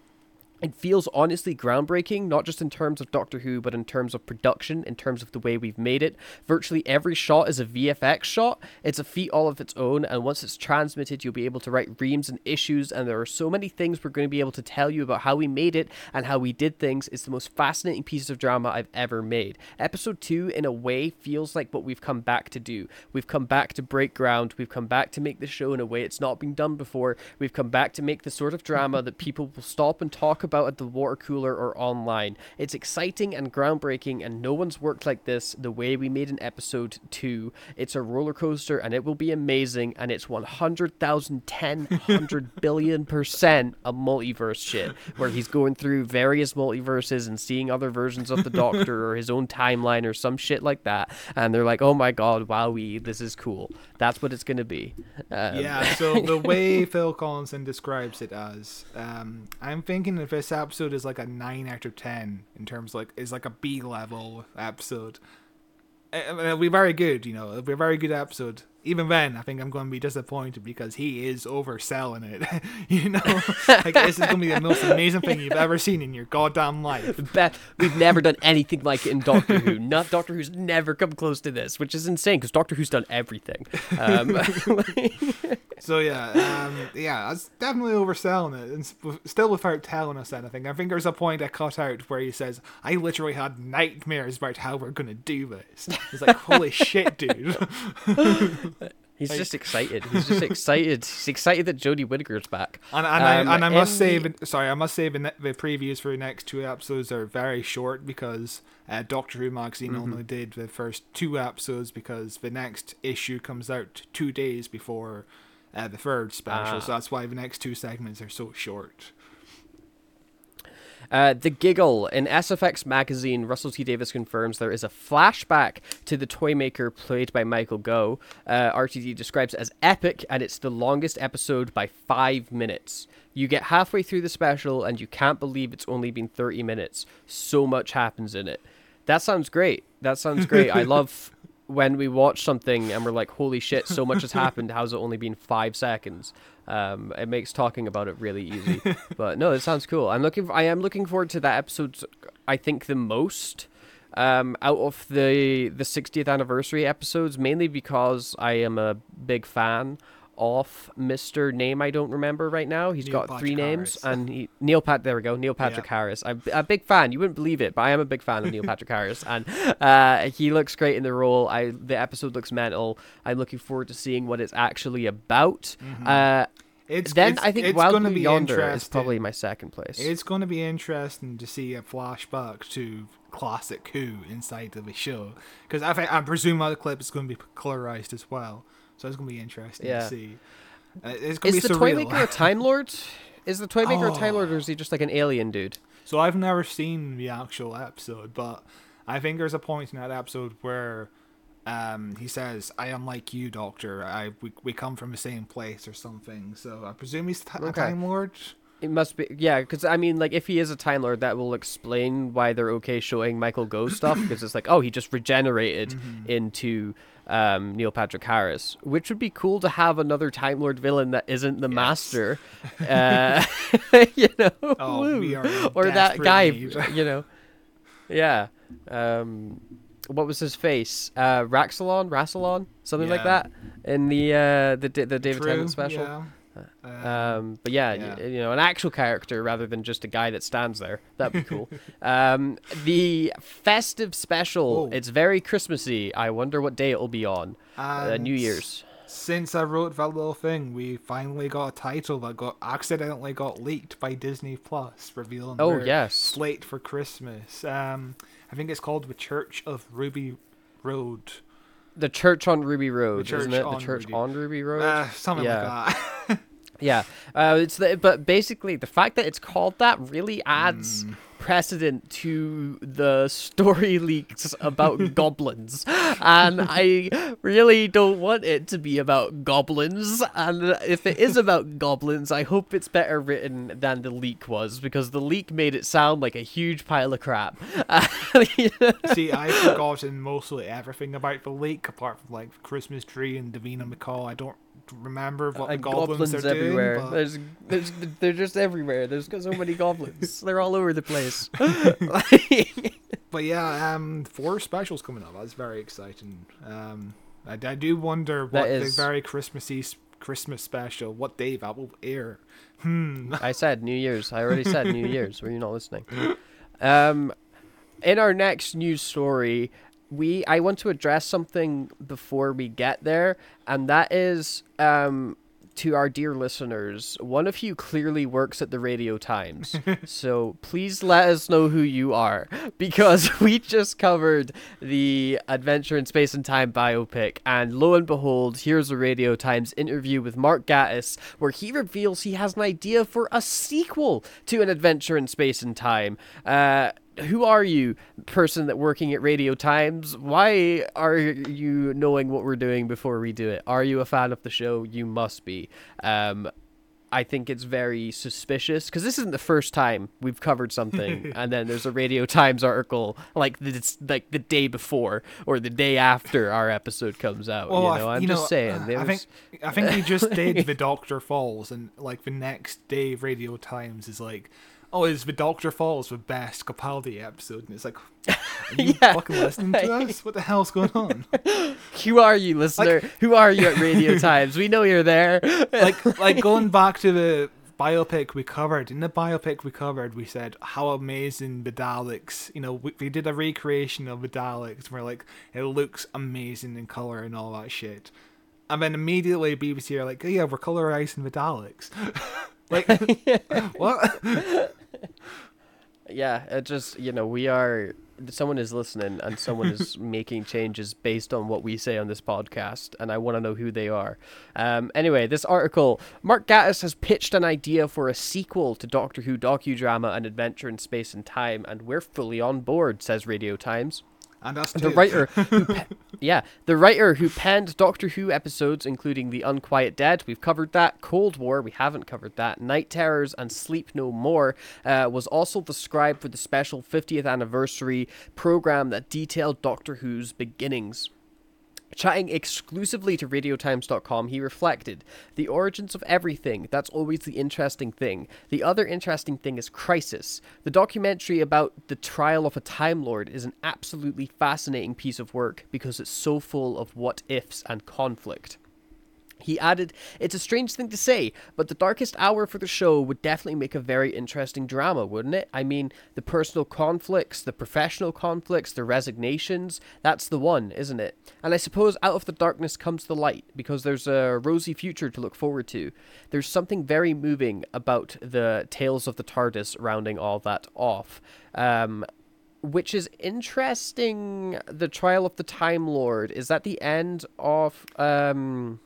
It feels honestly groundbreaking, not just in terms of Doctor Who, but in terms of production, in terms of the way we've made it. Virtually every shot is a VFX shot. It's a feat all of its own, and once it's transmitted, you'll be able to write reams and issues, and there are so many things we're going to be able to tell you about how we made it and how we did things. It's the most fascinating piece of drama I've ever made. Episode 2, in a way, feels like what we've come back to do. We've come back to break ground, we've come back to make the show in a way it's not been done before, we've come back to make the sort of drama that people will stop and talk about about at the water cooler or online. It's exciting and groundbreaking, and no one's worked like this the way we made in episode 2. It's a roller coaster, and it will be amazing, and it's 100,000, 10, 100 billion percent a multiverse shit, where he's going through various multiverses and seeing other versions of the Doctor or his own timeline or some shit like that. And they're like, oh my god, wowee, this is cool. That's what it's going to be. Um, yeah, so the way Phil Collinson describes it as, um, I'm thinking if this episode is like a nine out of ten in terms like is like a B level episode. It'll be very good, you know. Be a very good episode even then, I think I'm going to be disappointed because he is overselling it. you know, like this is going to be the most amazing thing you've ever seen in your goddamn life. Bet we've never done anything like it in Doctor Who. Not Doctor Who's never come close to this, which is insane because Doctor Who's done everything. Um, so yeah, um, yeah, it's definitely overselling it, and still without telling us anything. I think there's a point I cut out where he says, "I literally had nightmares about how we're going to do this." He's like, "Holy shit, dude." He's like, just excited. He's just excited. He's excited that Jodie Whittaker's back. And, and, um, I, and I must say, the... sorry, I must say the, the previews for the next two episodes are very short because uh, Doctor Who magazine mm-hmm. only did the first two episodes because the next issue comes out two days before uh, the third special. Ah. So that's why the next two segments are so short. Uh, the Giggle. In SFX magazine, Russell T Davies confirms there is a flashback to the Toymaker played by Michael Gough. Uh, RTD describes it as epic, and it's the longest episode by five minutes. You get halfway through the special, and you can't believe it's only been 30 minutes. So much happens in it. That sounds great. That sounds great. I love when we watch something and we're like, holy shit, so much has happened. How's it only been five seconds? Um, it makes talking about it really easy. but no, it sounds cool. I'm looking. For, I am looking forward to that episode. I think the most um, out of the the 60th anniversary episodes, mainly because I am a big fan off Mr. Name I don't remember right now. He's Neil got Patrick three names Harris. and he Neil Pat there we go Neil Patrick yeah. Harris. I'm a big fan. You wouldn't believe it, but I am a big fan of Neil Patrick Harris and uh, he looks great in the role. I the episode looks mental. I'm looking forward to seeing what it's actually about. Mm-hmm. Uh, it's, then it's, I think Wild Blue Yonder is probably my second place. It's going to be interesting to see a flashback to classic Who inside of the show because I, think I presume the clip is going to be colorized as well. So it's gonna be interesting yeah. to see. Uh, it's gonna is be the Toymaker a Time Lord? Is the Toymaker oh. a Time Lord, or is he just like an alien dude? So I've never seen the actual episode, but I think there's a point in that episode where um, he says, "I am like you, Doctor. I we, we come from the same place or something." So I presume he's t- okay. a Time Lord. It must be, yeah, because I mean, like, if he is a Time Lord, that will explain why they're okay showing Michael Gough stuff, because it's like, oh, he just regenerated mm-hmm. into um, Neil Patrick Harris, which would be cool to have another Time Lord villain that isn't the yes. Master, uh, you know, oh, or that guy, need. you know, yeah. Um, what was his face? Uh, Raxalon, Rassilon, something yeah. like that, in the uh, the the David True, Tennant special. Yeah. Um, um, but yeah, yeah. You, you, know, an actual character rather than just a guy that stands there. That'd be cool. um, the festive special. It's very Christmassy. I wonder what day it'll be on. Uh, New Year's. Since I wrote that little thing, we finally got a title that got accidentally got leaked by Disney Plus, revealing oh yes slate for Christmas. Um, I think it's called the Church of Ruby Road. The Church on Ruby Road, isn't it? The Church Ruby. on Ruby Road. Uh, something yeah. like that. Yeah, uh, it's the, but basically the fact that it's called that really adds mm. Precedent to the story leaks about goblins, and I really don't want it to be about goblins. And if it is about goblins, I hope it's better written than the leak was because the leak made it sound like a huge pile of crap. See, I've forgotten mostly everything about the leak apart from like Christmas tree and Davina McCall. I don't remember what the and goblins, goblins, are everywhere. doing. There's, there's, they're just everywhere. There's got so many goblins. They're all over the place. But, but yeah, um, four specials coming up. That's very exciting. Um, I, I do wonder what is- the very Christmassy Christmas special, what day that will air. Hmm. I said New Year's. I already said New Year's. Were you not listening? Um, in our next news story, we I want to address something before we get there, and that is um to our dear listeners. One of you clearly works at the Radio Times, so please let us know who you are because we just covered the Adventure in Space and Time biopic, and lo and behold, here's a Radio Times interview with Mark Gatiss where he reveals he has an idea for a sequel to an Adventure in Space and Time. Uh, who are you, person that working at Radio Times? Why are you knowing what we're doing before we do it? Are you a fan of the show? You must be. Um, I think it's very suspicious because this isn't the first time we've covered something, and then there's a Radio Times article like this, like the day before or the day after our episode comes out. Well, you know, I'm you just know, saying. uh, there I think I think we just did the Doctor Falls, and like the next day, Radio Times is like, "Oh, it's the Doctor Falls the best Capaldi episode?" And it's like, "Are you Yeah. fucking listening to us? What the hell's going on?" who are you, listener? who are you at Radio Times? We know you're there. like, like going back to the biopic we covered. In the biopic we covered, we said how amazing the Daleks. You know, we, we did a recreation of the Daleks. Where like it looks amazing in color and all that shit. And then immediately BBC are like, oh, yeah, we're colorizing the Daleks. Like, what? yeah, it just you know we are. Someone is listening and someone is making changes based on what we say on this podcast, and I want to know who they are. Um, anyway, this article: Mark Gatiss has pitched an idea for a sequel to Doctor Who docudrama An Adventure in Space and Time, and we're fully on board, says Radio Times. And that's The writer who pe- yeah, the writer who penned Doctor Who episodes including The Unquiet Dead, we've covered that, Cold War, we haven't covered that, Night Terrors and Sleep No More, uh, was also the scribe for the special 50th anniversary program that detailed Doctor Who's beginnings. Chatting exclusively to RadioTimes.com, he reflected The origins of everything, that's always the interesting thing. The other interesting thing is Crisis. The documentary about the trial of a Time Lord is an absolutely fascinating piece of work because it's so full of what ifs and conflict. He added, It's a strange thing to say, but the darkest hour for the show would definitely make a very interesting drama, wouldn't it? I mean, the personal conflicts, the professional conflicts, the resignations, that's the one, isn't it? And I suppose out of the darkness comes the light, because there's a rosy future to look forward to. There's something very moving about the tales of the TARDIS rounding all that off. Um, which is interesting. The trial of the Time Lord is that the end of um,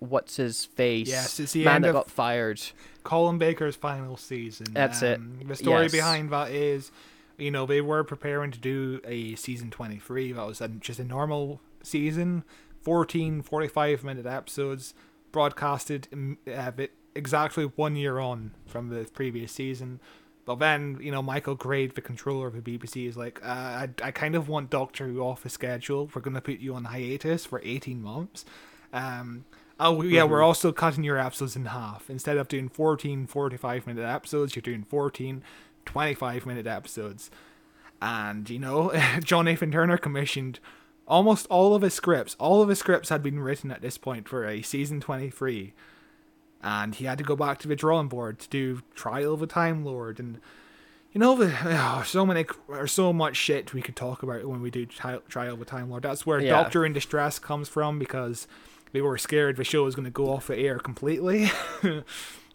what's his face? Yes, it's the man end that of- got fired. Colin Baker's final season. That's it. Um, The story Yes. behind that is, you know, they were preparing to do a season 23. That was just a normal season, 14 45 minute episodes, broadcasted um, uh, exactly one year on from the previous season. But then, you know, Michael Grade, the controller of the BBC, is like, uh, I, I kind of want Doctor Who off the schedule. We're going to put you on hiatus for 18 months. Um, oh, yeah, we're mm-hmm. also cutting your episodes in half. Instead of doing 14 45 minute episodes, you're doing 14 25 minute episodes. And, you know, John Nathan Turner commissioned almost all of his scripts. All of his scripts had been written at this point for a season 23 and he had to go back to the drawing board to do Trial of a Time Lord, and you know, the, oh, so many or so much shit we could talk about when we do Tri- Trial of a Time Lord. That's where Yeah. Doctor in Distress comes from because they were scared the show was going to go off the air completely.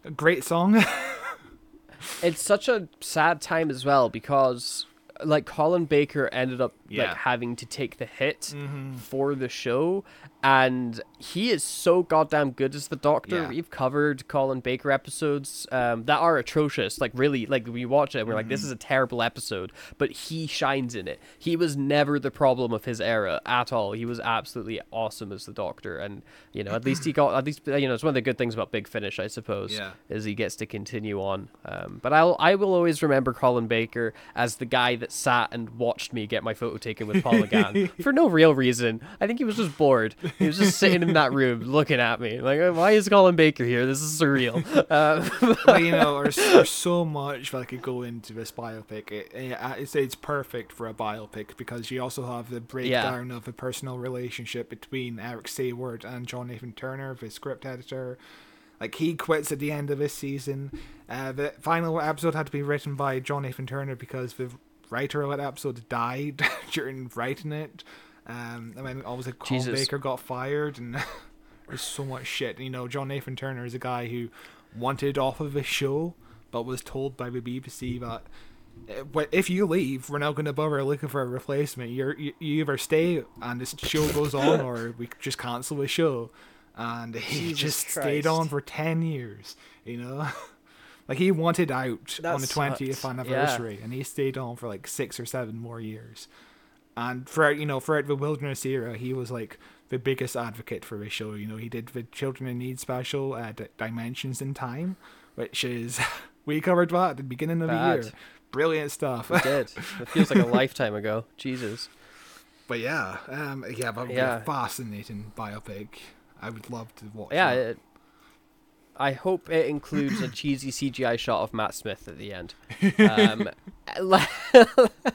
A Great song. It's such a sad time as well because like Colin Baker ended up Yeah. like having to take the hit Mm-hmm. for the show and he is so goddamn good as the doctor Yeah. we've covered colin baker episodes um, that are atrocious like really like we watch it and we're like Mm-hmm. this is a terrible episode but he shines in it he was never the problem of his era at all he was absolutely awesome as the doctor and you know at least he got at least you know it's one of the good things about big finish i suppose Yeah. is he gets to continue on um, but i'll i will always remember colin baker as the guy that sat and watched me get my photo taken with paul mcgann for no real reason i think he was just bored He was just sitting in that room looking at me, like, why is Colin Baker here? This is surreal. Uh, but you know, there's, there's so much that could go into this biopic. It, it, it's, it's perfect for a biopic because you also have the breakdown of a personal relationship between Eric Saward and John Nathan Turner, the script editor. Like he quits at the end of this season. Uh, the final episode had to be written by John Nathan Turner because the writer of that episode died during writing it. Um, and then obviously Colin Jesus. Baker got fired, and there's so much shit. You know, John Nathan Turner is a guy who wanted off of the show, but was told by the BBC that uh, if you leave, we're not going to bother looking for a replacement. You're, you you either stay and this show goes on, or we just cancel the show." And he Jesus just stayed on for ten years. You know, like he wanted out That on the twentieth sucked. anniversary, and he stayed on for like six or seven more years. And throughout, you know, throughout the wilderness era, he was like the biggest advocate for the show. You know, he did the Children in Need special, uh, D- Dimensions in Time, which is we covered that at the beginning of the year. Brilliant stuff. It did. It feels like a lifetime ago. Jesus. but yeah, um, yeah, but Yeah. a fascinating biopic. I would love to watch. Yeah, it, I hope it includes a cheesy CGI shot of Matt Smith at the end. Um,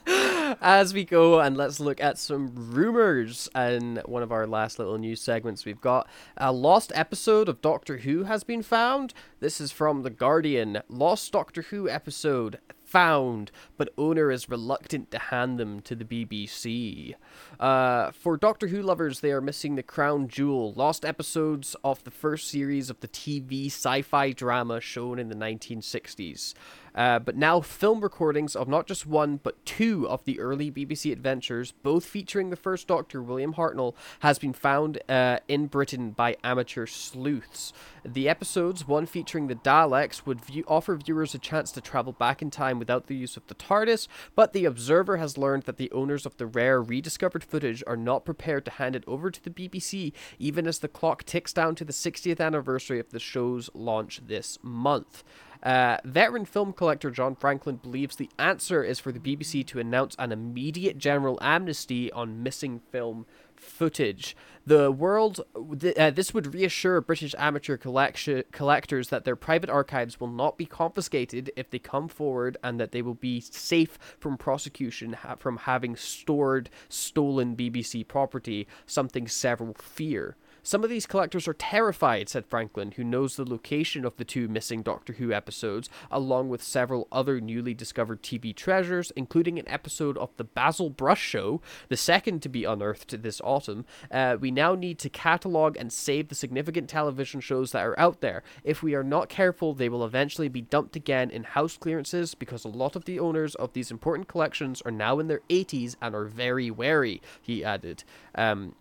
as we go, and let's look at some rumors. And one of our last little news segments, we've got a lost episode of Doctor Who has been found. This is from The Guardian. Lost Doctor Who episode found, but owner is reluctant to hand them to the BBC. Uh, for Doctor Who lovers, they are missing the crown jewel, lost episodes of the first series of the TV sci fi drama shown in the 1960s. Uh, but now, film recordings of not just one, but two of the early BBC adventures, both featuring the first Doctor, William Hartnell, has been found uh, in Britain by amateur sleuths. The episodes, one featuring the Daleks, would view- offer viewers a chance to travel back in time without the use of the TARDIS, but the Observer has learned that the owners of the rare rediscovered footage are not prepared to hand it over to the BBC, even as the clock ticks down to the 60th anniversary of the show's launch this month. Uh, veteran film collector John Franklin believes the answer is for the BBC to announce an immediate general amnesty on missing film footage. The world, th- uh, this would reassure British amateur collection collectors that their private archives will not be confiscated if they come forward, and that they will be safe from prosecution ha- from having stored stolen BBC property. Something several fear. Some of these collectors are terrified, said Franklin, who knows the location of the two missing Doctor Who episodes, along with several other newly discovered TV treasures, including an episode of The Basil Brush Show, the second to be unearthed this autumn. Uh, we now need to catalogue and save the significant television shows that are out there. If we are not careful, they will eventually be dumped again in house clearances because a lot of the owners of these important collections are now in their 80s and are very wary, he added. Um,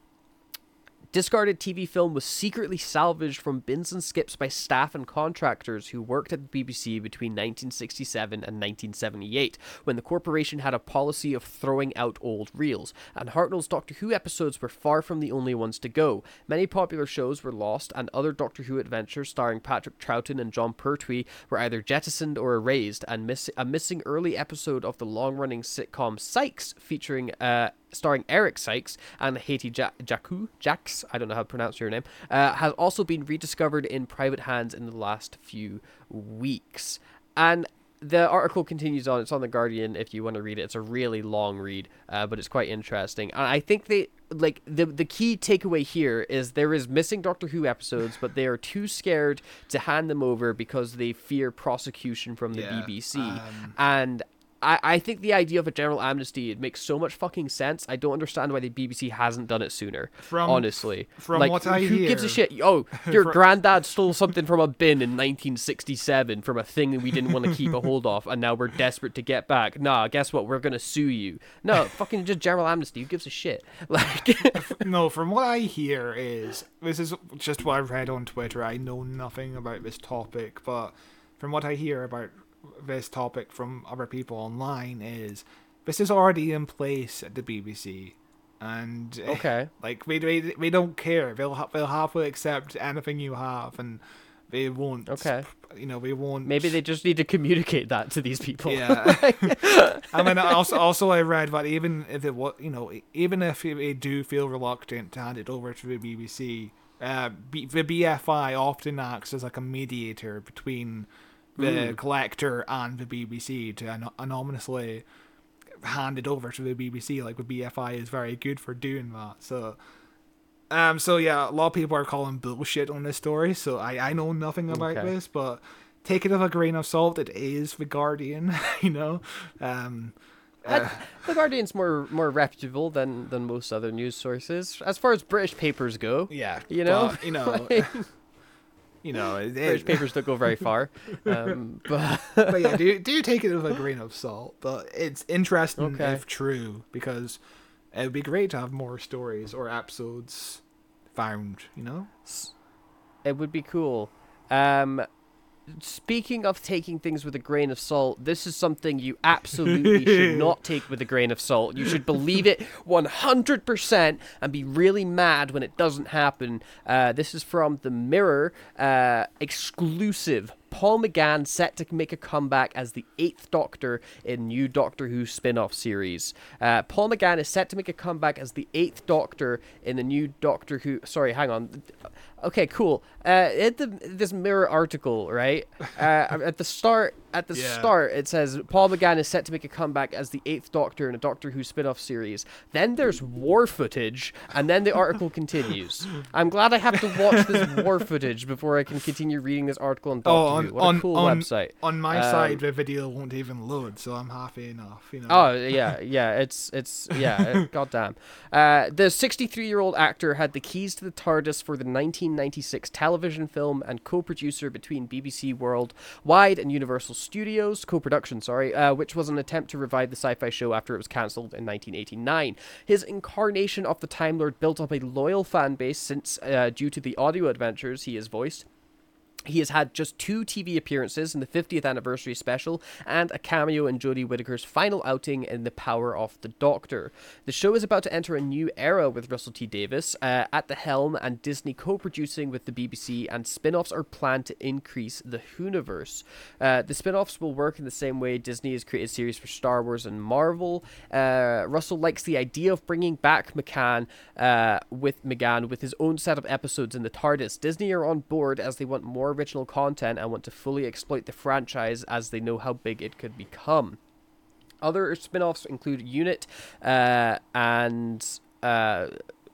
Discarded TV film was secretly salvaged from bins and skips by staff and contractors who worked at the BBC between 1967 and 1978, when the corporation had a policy of throwing out old reels, and Hartnell's Doctor Who episodes were far from the only ones to go. Many popular shows were lost, and other Doctor Who adventures starring Patrick Troughton and Jon Pertwee were either jettisoned or erased, and miss- a missing early episode of the long-running sitcom Sykes featuring uh, starring Eric Sykes and Hattie ja- Jaku, Jax, I don't know how to pronounce your name, uh, has also been rediscovered in private hands in the last few weeks. And the article continues on. It's on the Guardian if you want to read it. It's a really long read, uh, but it's quite interesting. And I think they like the the key takeaway here is there is missing Doctor Who episodes, but they are too scared to hand them over because they fear prosecution from the Yeah, BBC. um, and I, I think the idea of a general amnesty it makes so much fucking sense. I don't understand why the BBC hasn't done it sooner. From- honestly, from like, what I hear. who gives a shit? Oh, your Fro- granddad stole something from a bin in 1967 from a thing that we didn't want to keep a hold of, and now we're desperate to get back. Nah, guess what? We're gonna sue you. No, fucking just general amnesty. Who gives a shit? Like, no, from what I hear is this is just what I've read on Twitter. I know nothing about this topic, but from what I hear about this topic from other people online is this is already in place at the BBC, and eh, Okay. like we we, we don't care. They'll ha- they'll happily accept anything you have, and They won't. Okay. You know, they won't. Maybe they just need to communicate that to these people. Yeah. I mean, also, also I read that even if it was, you know, even if they do feel reluctant to hand it over to the BBC, uh, B- the BFI often acts as like a mediator between the collector and the BBC to an- anonymously hand it over to the BBC. Like the BFI is very good for doing that. So. Um. So yeah, a lot of people are calling bullshit on this story. So I I know nothing about Okay. this, but take it with a grain of salt. It is the Guardian, you know. Um. uh, the Guardian's more more reputable than than most other news sources as far as British papers go. yeah. You know? but, you know. you know. It, British it, papers don't go very far. Um, but but yeah, do do you take it with a grain of salt. But it's interesting Okay. if true because it would be great to have more stories or episodes found. You know. it would be cool. Um, speaking of taking things with a grain of salt, this is something you absolutely should not take with a grain of salt. You should believe it 100% and be really mad when it doesn't happen. Uh, this is from The Mirror, uh, exclusive. Paul McGann set to make a comeback as the Eighth Doctor in new Doctor Who spin-off series. Uh, Paul McGann is set to make a comeback as the Eighth Doctor in the new Doctor Who. Sorry, hang on. Okay, cool. Uh, in the this Mirror article, right? Uh, at the start, at the Yeah. start, it says Paul McGann is set to make a comeback as the Eighth Doctor in a Doctor Who spin-off series. Then there's war footage, and then the article continues. I'm glad I have to watch this war footage before I can continue reading this article on Doctor Oh, on. What a cool on, website. on my Um, side, the video won't even load, so I'm happy enough. You know. Oh yeah, yeah. It's it's yeah. goddamn. Uh, the 63-year-old actor had the keys to the TARDIS for the 1996 television film and co-producer between BBC World Wide and Universal Studios. Co-production, sorry, uh, which was an attempt to revive the sci-fi show after it was cancelled in 1989. His incarnation of the Time Lord built up a loyal fan base since, uh, due to the audio adventures he has voiced. He has had just two TV appearances in the 50th anniversary special and a cameo in Jodie Whittaker's final outing in The Power of the Doctor. The show is about to enter a new era with Russell T Davies uh, at the helm and Disney co producing with the BBC, and spin offs are planned to increase the Whoniverse. Uh, the spin offs will work in the same way Disney has created series for Star Wars and Marvel. Uh, Russell likes the idea of bringing back McCann uh, with McGann with his own set of episodes in the TARDIS. Disney are on board as they want more original content and want to fully exploit the franchise as they know how big it could become. Other spin-offs include Unit uh, and uh,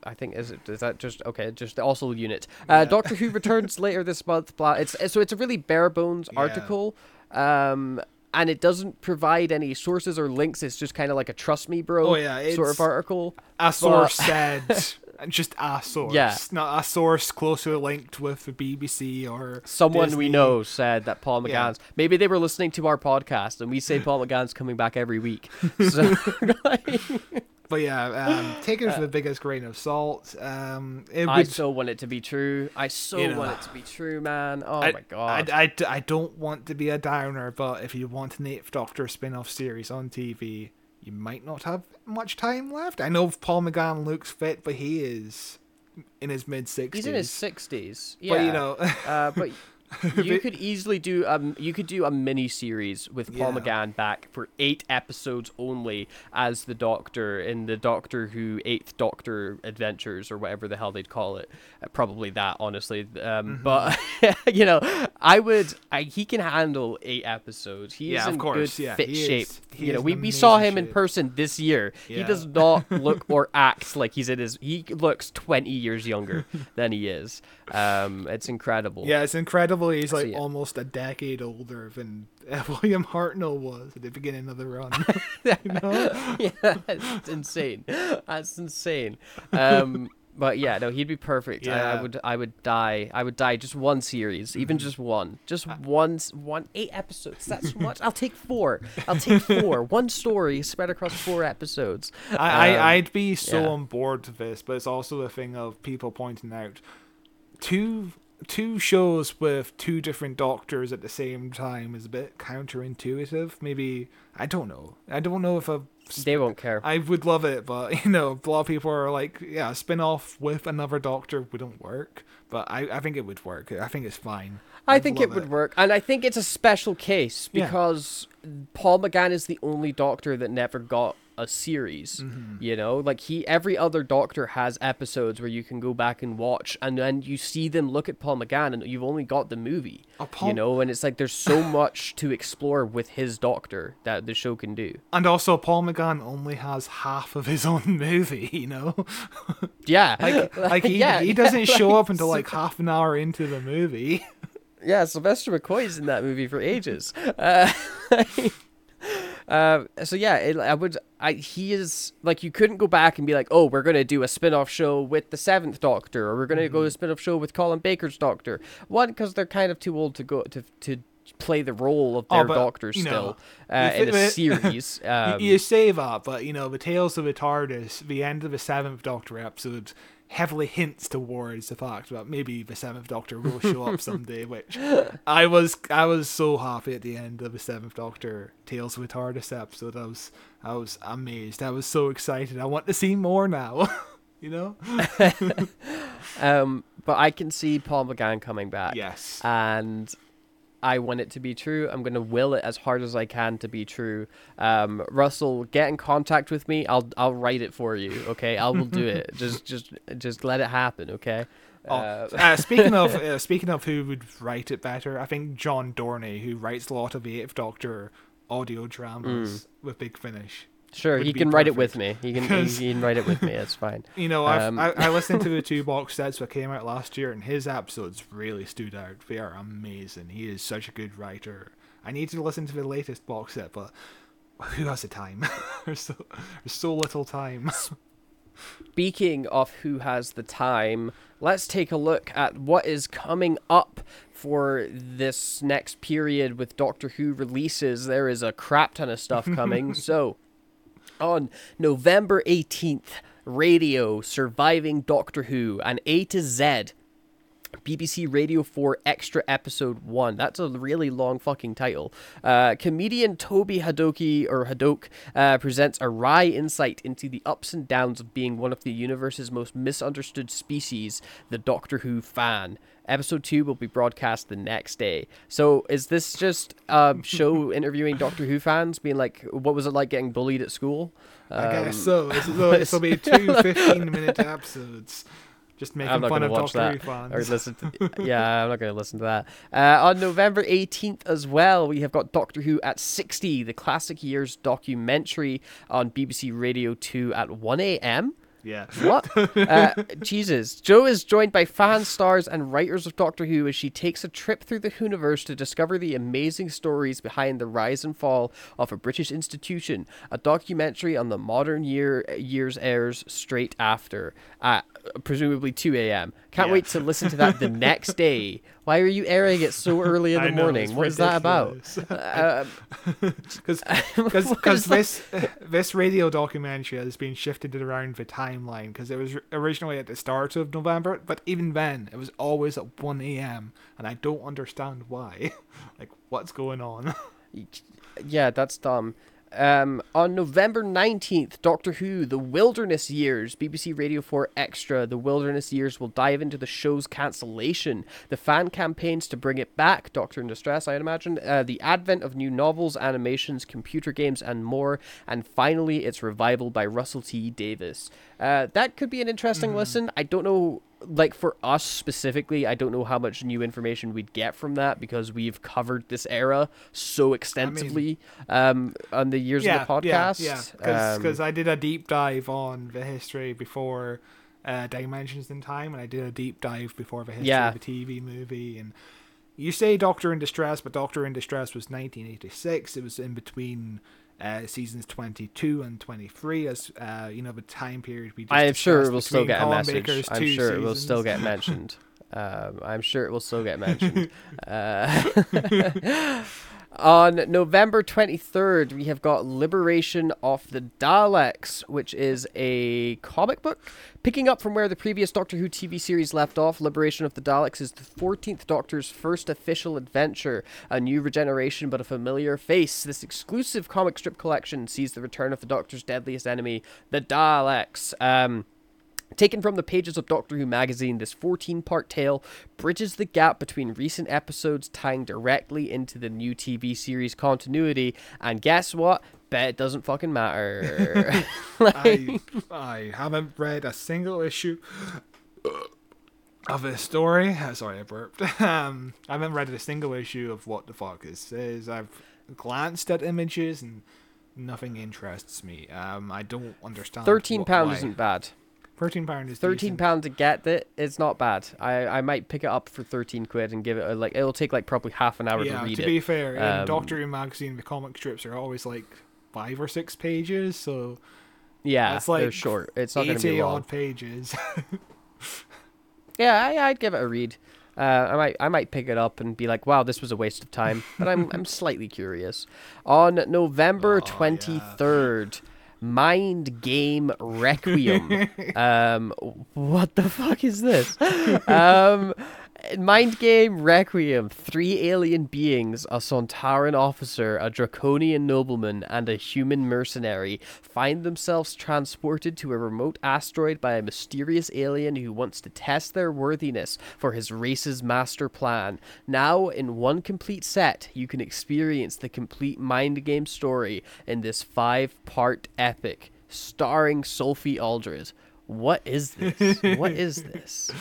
I think is it is that just okay? Just also Unit. Uh, Doctor Who returns later this month. Blah. It's so it's a really bare bones Yeah. article. Um, and it doesn't provide any sources or links. It's just kind of like a trust me, bro. Oh, yeah, sort of article. a source said, just a source, Yeah. not a source closely linked with the BBC or Someone we know said that Paul Yeah. McGann's. Maybe they were listening to our podcast, and we say Paul McGann's coming back every week. So, But yeah, um, take it with the biggest grain of salt. Um, it I would, so want it to be true. I so You know, want it to be true, man. Oh I, my god. I, I, I don't want to be a downer, but if you want an Eighth Doctor spin off series on TV, you might not have much time left. I know Paul McGann looks fit, but he is in his mid 60s. He's in his sixties. Yeah. But you know, uh, but you could easily do um you could do a mini series with Paul Yeah. McGann back for eight episodes only as the Doctor in the Doctor Who Eighth Doctor Adventures or whatever the hell they'd call it. Uh, probably that, honestly. Um, Mm-hmm. but you know, I would. I, he can handle eight episodes. He is Yeah, of in course, good yeah, fit he is- shape. you know, we we saw him in person this year. He does not look or act like he's in his. He looks twenty years younger than he is. Um, it's incredible. yeah, it's incredible. He's like yeah. almost a decade older than William Hartnell was at the beginning of the run. yeah, that's insane. That's insane. Um, but yeah, no, he'd be perfect. I, I Mm-hmm. would, I would die. I would die just one series, even just one, just one, s- one eight episodes. That's much. I'll take four. I'll take four. one story spread across four episodes. I, Um, I I'd be so yeah. on board with this, but it's also a thing of people pointing out two two shows with two different doctors at the same time is a bit counterintuitive. Maybe I don't know. I don't know if a They won't care. I would love it, but you know, a lot of people are like, yeah, a spin off with another doctor wouldn't work. But I, I think it would work. I think it's fine. I I'd think it would work, and I think it's a special case Yeah. because Paul McGann is the only Doctor that never got a series. Mm-hmm. You know, like he, every other Doctor has episodes where you can go back and watch, and then you see them look at Paul McGann, and you've only got the movie. Oh, Paul- You know, and it's like there's so much to explore with his Doctor that the show can do. And also, Paul McGann only has half of his own movie. You know, Yeah, like like he yeah, he doesn't show like, up until like half an hour into the movie. Yeah, Sylvester McCoy's in that movie for ages. Uh, uh, so yeah, it, I would. I he is like you couldn't go back and be like, oh, we're gonna do a spin-off show with the Seventh Doctor, or we're gonna go to a spin-off show with Colin Baker's Doctor. One, because they're kind of too old to go to to play the role of Oh, their but, Doctor you still know, uh, in it- a series. You- Um, you say that, but you know, the Tales of the TARDIS, the end of the seventh Doctor episode, heavily hints towards the fact that maybe the seventh Doctor will show up someday. Which I was, I was so happy at the end of the seventh Doctor Tales of the TARDIS episode. I was, I was amazed. I was so excited. I want to see more now. you know? um, but I can see Paul McGann coming back. Yes. and I want it to be true. I'm going to will it as hard as I can to be true. Um, Russell, get in contact with me. I'll I'll write it for you. Okay, I will do it. just just just let it happen. Okay. Oh, Uh, uh, speaking of uh, speaking of who would write it better, I think John Dorney, who writes a lot of the Eighth Doctor audio dramas with Big Finish. Sure, he can write it with me. He can he can write it with me. It's fine. You know, Um, I I listened to the two box sets that came out last year, and his episodes really stood out. They are amazing. He is such a good writer. I need to listen to the latest box set, but who has the time? there's so there's so little time. Speaking of who has the time, let's take a look at what is coming up for this next period with Doctor Who releases. There is a crap ton of stuff coming. so, on November 18th, Radio Surviving Doctor Who, an A to Z BBC Radio 4 Extra Episode 1. That's a really long fucking title. Uh, comedian Toby Hadoke, or Hadok, uh, presents a wry insight into the ups and downs of being one of the universe's most misunderstood species, the Doctor Who fan. Episode 2 will be broadcast the next day. So, is this just a show interviewing Doctor Who fans, being like, what was it like getting bullied at school? I Um, guess so. This will be two 15 minute episodes. Just making I'm not fun of watch Doctor that Who or fans. listen to. yeah, I'm not going to listen to that. Uh, on November 18th as well, we have got Doctor Who at 60, the classic years documentary on BBC Radio 2 at 1 a.m. Yeah. What? uh, Jesus. Joe is joined by fan stars and writers of Doctor Who as she takes a trip through the Whoniverse to discover the amazing stories behind the rise and fall of a British institution. A documentary on the modern year years airs straight after, at presumably 2 a.m. Can't Yeah. wait to listen to that the next day. Why are you airing it so early in the know, morning? What is that about? ridiculous. Uh, because because this this radio documentary has been shifted around the timeline because it was originally at the start of November, but even then it was always at one a.m. and I don't understand why. like, what's going on? Yeah, that's dumb. Um, on November 19th, Doctor Who, The Wilderness Years, BBC Radio 4 Extra, The Wilderness Years will dive into the show's cancellation, the fan campaigns to bring it back, Doctor in Distress, I'd imagine, uh, the advent of new novels, animations, computer games, and more, and finally its revival by Russell T. Davies. Uh, that could be an interesting listen. I don't know like for us specifically, I don't know how much new information we'd get from that because we've covered this era so extensively um, on the years yeah, of the podcast. yeah, yeah. Because Um, I did a deep dive on the history before uh, Dimensions in Time, and I did a deep dive before the history Yeah. of the TV movie. And you say Doctor in Distress, but Doctor in Distress was 1986. It was in between uh, seasons 22 and 23, as uh, you know the time period we. Just I'm sure it will still get a message. Baker's I'm sure it will still get mentioned. Um, I'm sure it will still get mentioned. uh, On November 23rd, we have got Liberation of the Daleks, which is a comic book. Picking up from where the previous Doctor Who TV series left off, Liberation of the Daleks is the 14th Doctor's first official adventure. A new regeneration, but a familiar face. This exclusive comic strip collection sees the return of the Doctor's deadliest enemy, the Daleks. Um, Taken from the pages of Doctor Who magazine, this 14 part tale bridges the gap between recent episodes, tying directly into the new TV series continuity. And guess what? Bet it doesn't fucking matter. I, I haven't read a single issue of this story. Sorry, I burped. Um, I haven't read a single issue of what the fuck this is. I've glanced at images and nothing interests me. Um, I don't understand. Thirteen what- pound why. isn't bad. Thirteen pound is Thirteen decent. pound to get it, it's not bad. I, I might pick it up for thirteen quid and give it a, like it'll take like probably half an hour Yeah, to read to it. To be fair, in Um, Doctor Who magazine, the comic strips are always like five or six pages, so yeah, they're like short. It's not going to be long. odd pages. Yeah, I, I'd give it a read. Uh, I might I might pick it up and be like, wow, this was a waste of time. But I'm I'm slightly curious. On November Oh, yeah. Mind Game Requiem. um, what the fuck is this? Um, Mind Game Requiem. Three alien beings, a Sontaran officer, a Draconian nobleman, and a human mercenary, find themselves transported to a remote asteroid by a mysterious alien who wants to test their worthiness for his race's master plan. Now, in one complete set, you can experience the complete Mind Game story in this five part epic starring Sophie Aldred. What is this? what is this?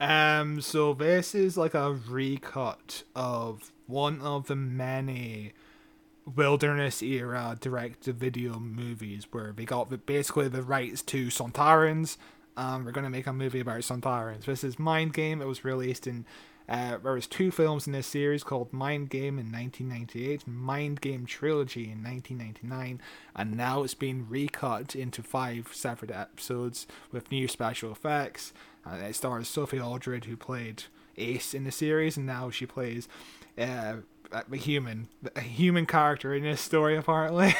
Um, so this is like a recut of one of the many wilderness era direct to video movies where they got the, basically the rights to Sontarans. Um, we're gonna make a movie about Sontarans. This is Mind Game. It was released in. Uh, there was two films in this series called Mind Game in 1998, Mind Game Trilogy in 1999, and now it's been recut into five separate episodes with new special effects. Uh, it stars Sophie Aldred, who played Ace in the series, and now she plays uh, a human, a human character in this story, apparently.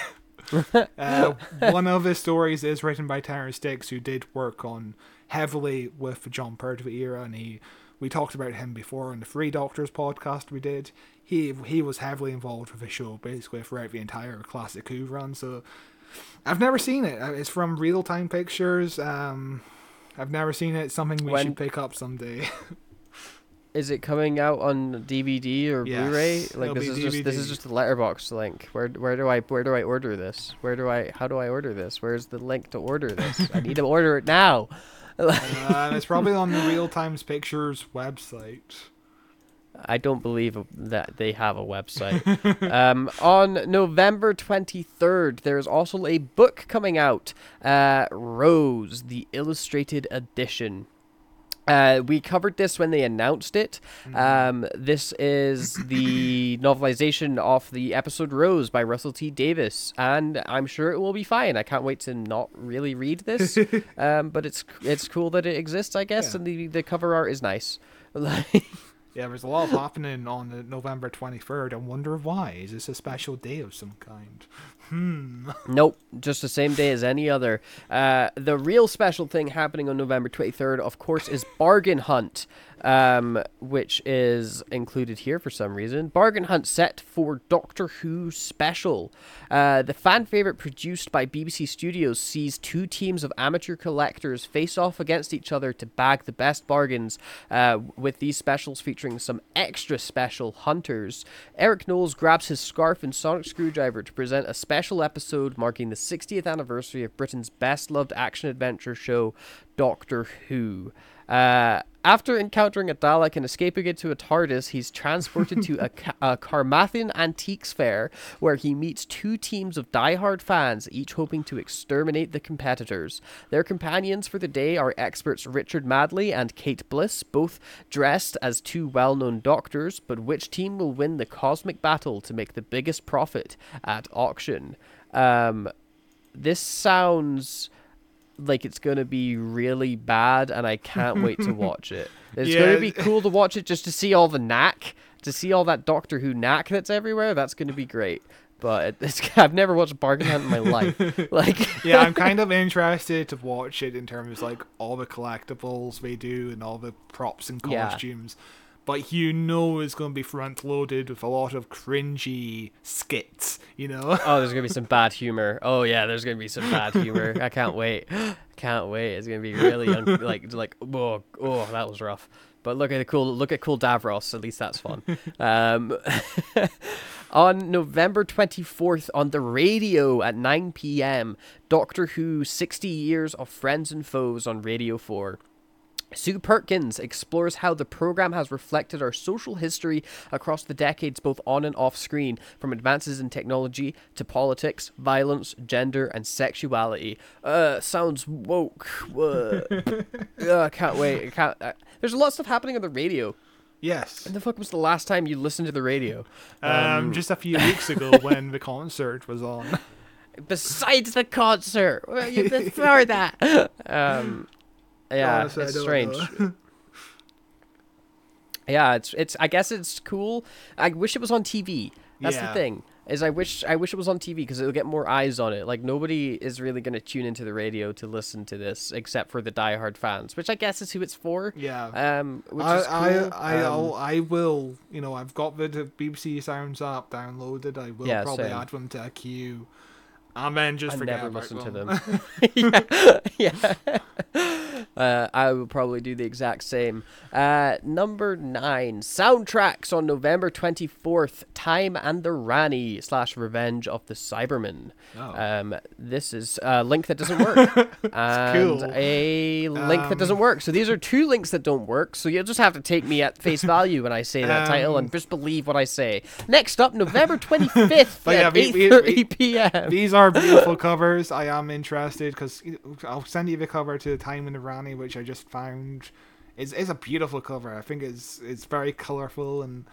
uh, one of the stories is written by Terrance Dicks, who did work on heavily with the Jon Pertwee era, and he we talked about him before on the Three Doctors podcast we did. He he was heavily involved with the show basically throughout the entire classic Who run. So I've never seen it. Uh, It's from Reeltime Pictures. Um, I've never seen it. It's something we When- should pick up someday. Is it coming out on DVD or Yes, Blu-ray? Like this is just this is DVD. just a letterbox link. Where where do I where do I order this? Where do I how do I order this? Where's the link to order this? I need to order it now. Uh, it's probably on the Real Times Pictures website. I don't believe that they have a website. um, on November 23rd, there's also a book coming out uh, Rose, the Illustrated Edition. Uh, we covered this when they announced it. Um, this is the novelization of the episode Rose by Russell T Davies, and I'm sure it will be fine. I can't wait to not really read this, um, but it's it's cool that it exists, I guess, Yeah. and the the cover art is nice. Yeah, there's a lot happening on the November 23rd. I wonder why. Is this a special day of some kind? Hmm. Nope, just the same day as any other. Uh, the real special thing happening on November 23rd, of course, is Bargain Hunt, um, which is included here for some reason. Bargain Hunt set for Doctor Who special. Uh, the fan favorite produced by BBC Studios sees two teams of amateur collectors face off against each other to bag the best bargains, uh, with these specials featuring some extra special hunters. Eric Knowles grabs his scarf and sonic screwdriver to present a special episode marking the 60th anniversary of Britain's best loved action adventure show, Doctor Who. Uh, after encountering a Dalek and escaping into a TARDIS, he's transported to a, a Carmarthen antiques fair where he meets two teams of die-hard fans, each hoping to exterminate the competitors. Their companions for the day are experts Richard Madley and Kate Bliss, both dressed as two well-known doctors, but which team will win the cosmic battle to make the biggest profit at auction? Um, this sounds like it's gonna be really bad, and I can't wait to watch it. It's Yeah. gonna be cool to watch it just to see all the knack to see all that Doctor Who knack that's everywhere, that's going to be great. But it's, I've never watched Bargain Hunt in my life. Like, yeah, I'm kind of interested to watch it in terms of like all the collectibles they do and all the props and Yeah. But you know it's going to be front loaded with a lot of cringy skits, you know? oh, there's gonna be some bad humor. Oh yeah, there's gonna be some bad humor. I can't wait. Can't wait. It's gonna be really un- like like oh oh that was rough. But look at the cool look at cool Davros. At least that's fun. Um, on November 24th on the radio at 9 p.m. Doctor Who 60 Years of Friends and Foes on Radio 4. Sue Perkins explores how the program has reflected our social history across the decades, both on and off screen, from advances in technology to politics, violence, gender, and sexuality. Uh, sounds woke. Uh, uh, can't wait. I can't. Uh, there's a lot of stuff happening on the radio. Yes. When the fuck was the last time you listened to the radio? Um, just a few weeks ago when the concert was on. Besides the concert, you- before that. Um, yeah, Honestly, it's strange. Yeah, it's it's. I guess it's cool. I wish it was on TV. That's the thing. Is I wish I wish it was on TV because it'll get more eyes on it. Like nobody is really gonna tune into the radio to listen to this except for the diehard fans, which I guess is who it's for. Yeah. Um, which I, is cool. I, I, Um, I'll, you know, I've got the, BBC Sounds app downloaded. I will Yeah, probably same. add them to a queue. And then just I forget never listen to them. them. yeah, yeah. Uh, I will probably do the exact same. Uh, number nine, soundtracks on November twenty fourth. Time and the Rani slash Revenge of the Cybermen. Oh. Um, this is a link that doesn't work, and cool. a link that Um, doesn't work. So these are two links that don't work. So you'll just have to take me at face value when I say that title Um, and just believe what I say. Next up, November twenty fifth But yeah, at we- eight we- thirty we- p.m. These are beautiful covers. I am interested because I'll send you the cover to Time and the Rani, which I just found. It's, it's a beautiful cover. I think it's it's very colorful and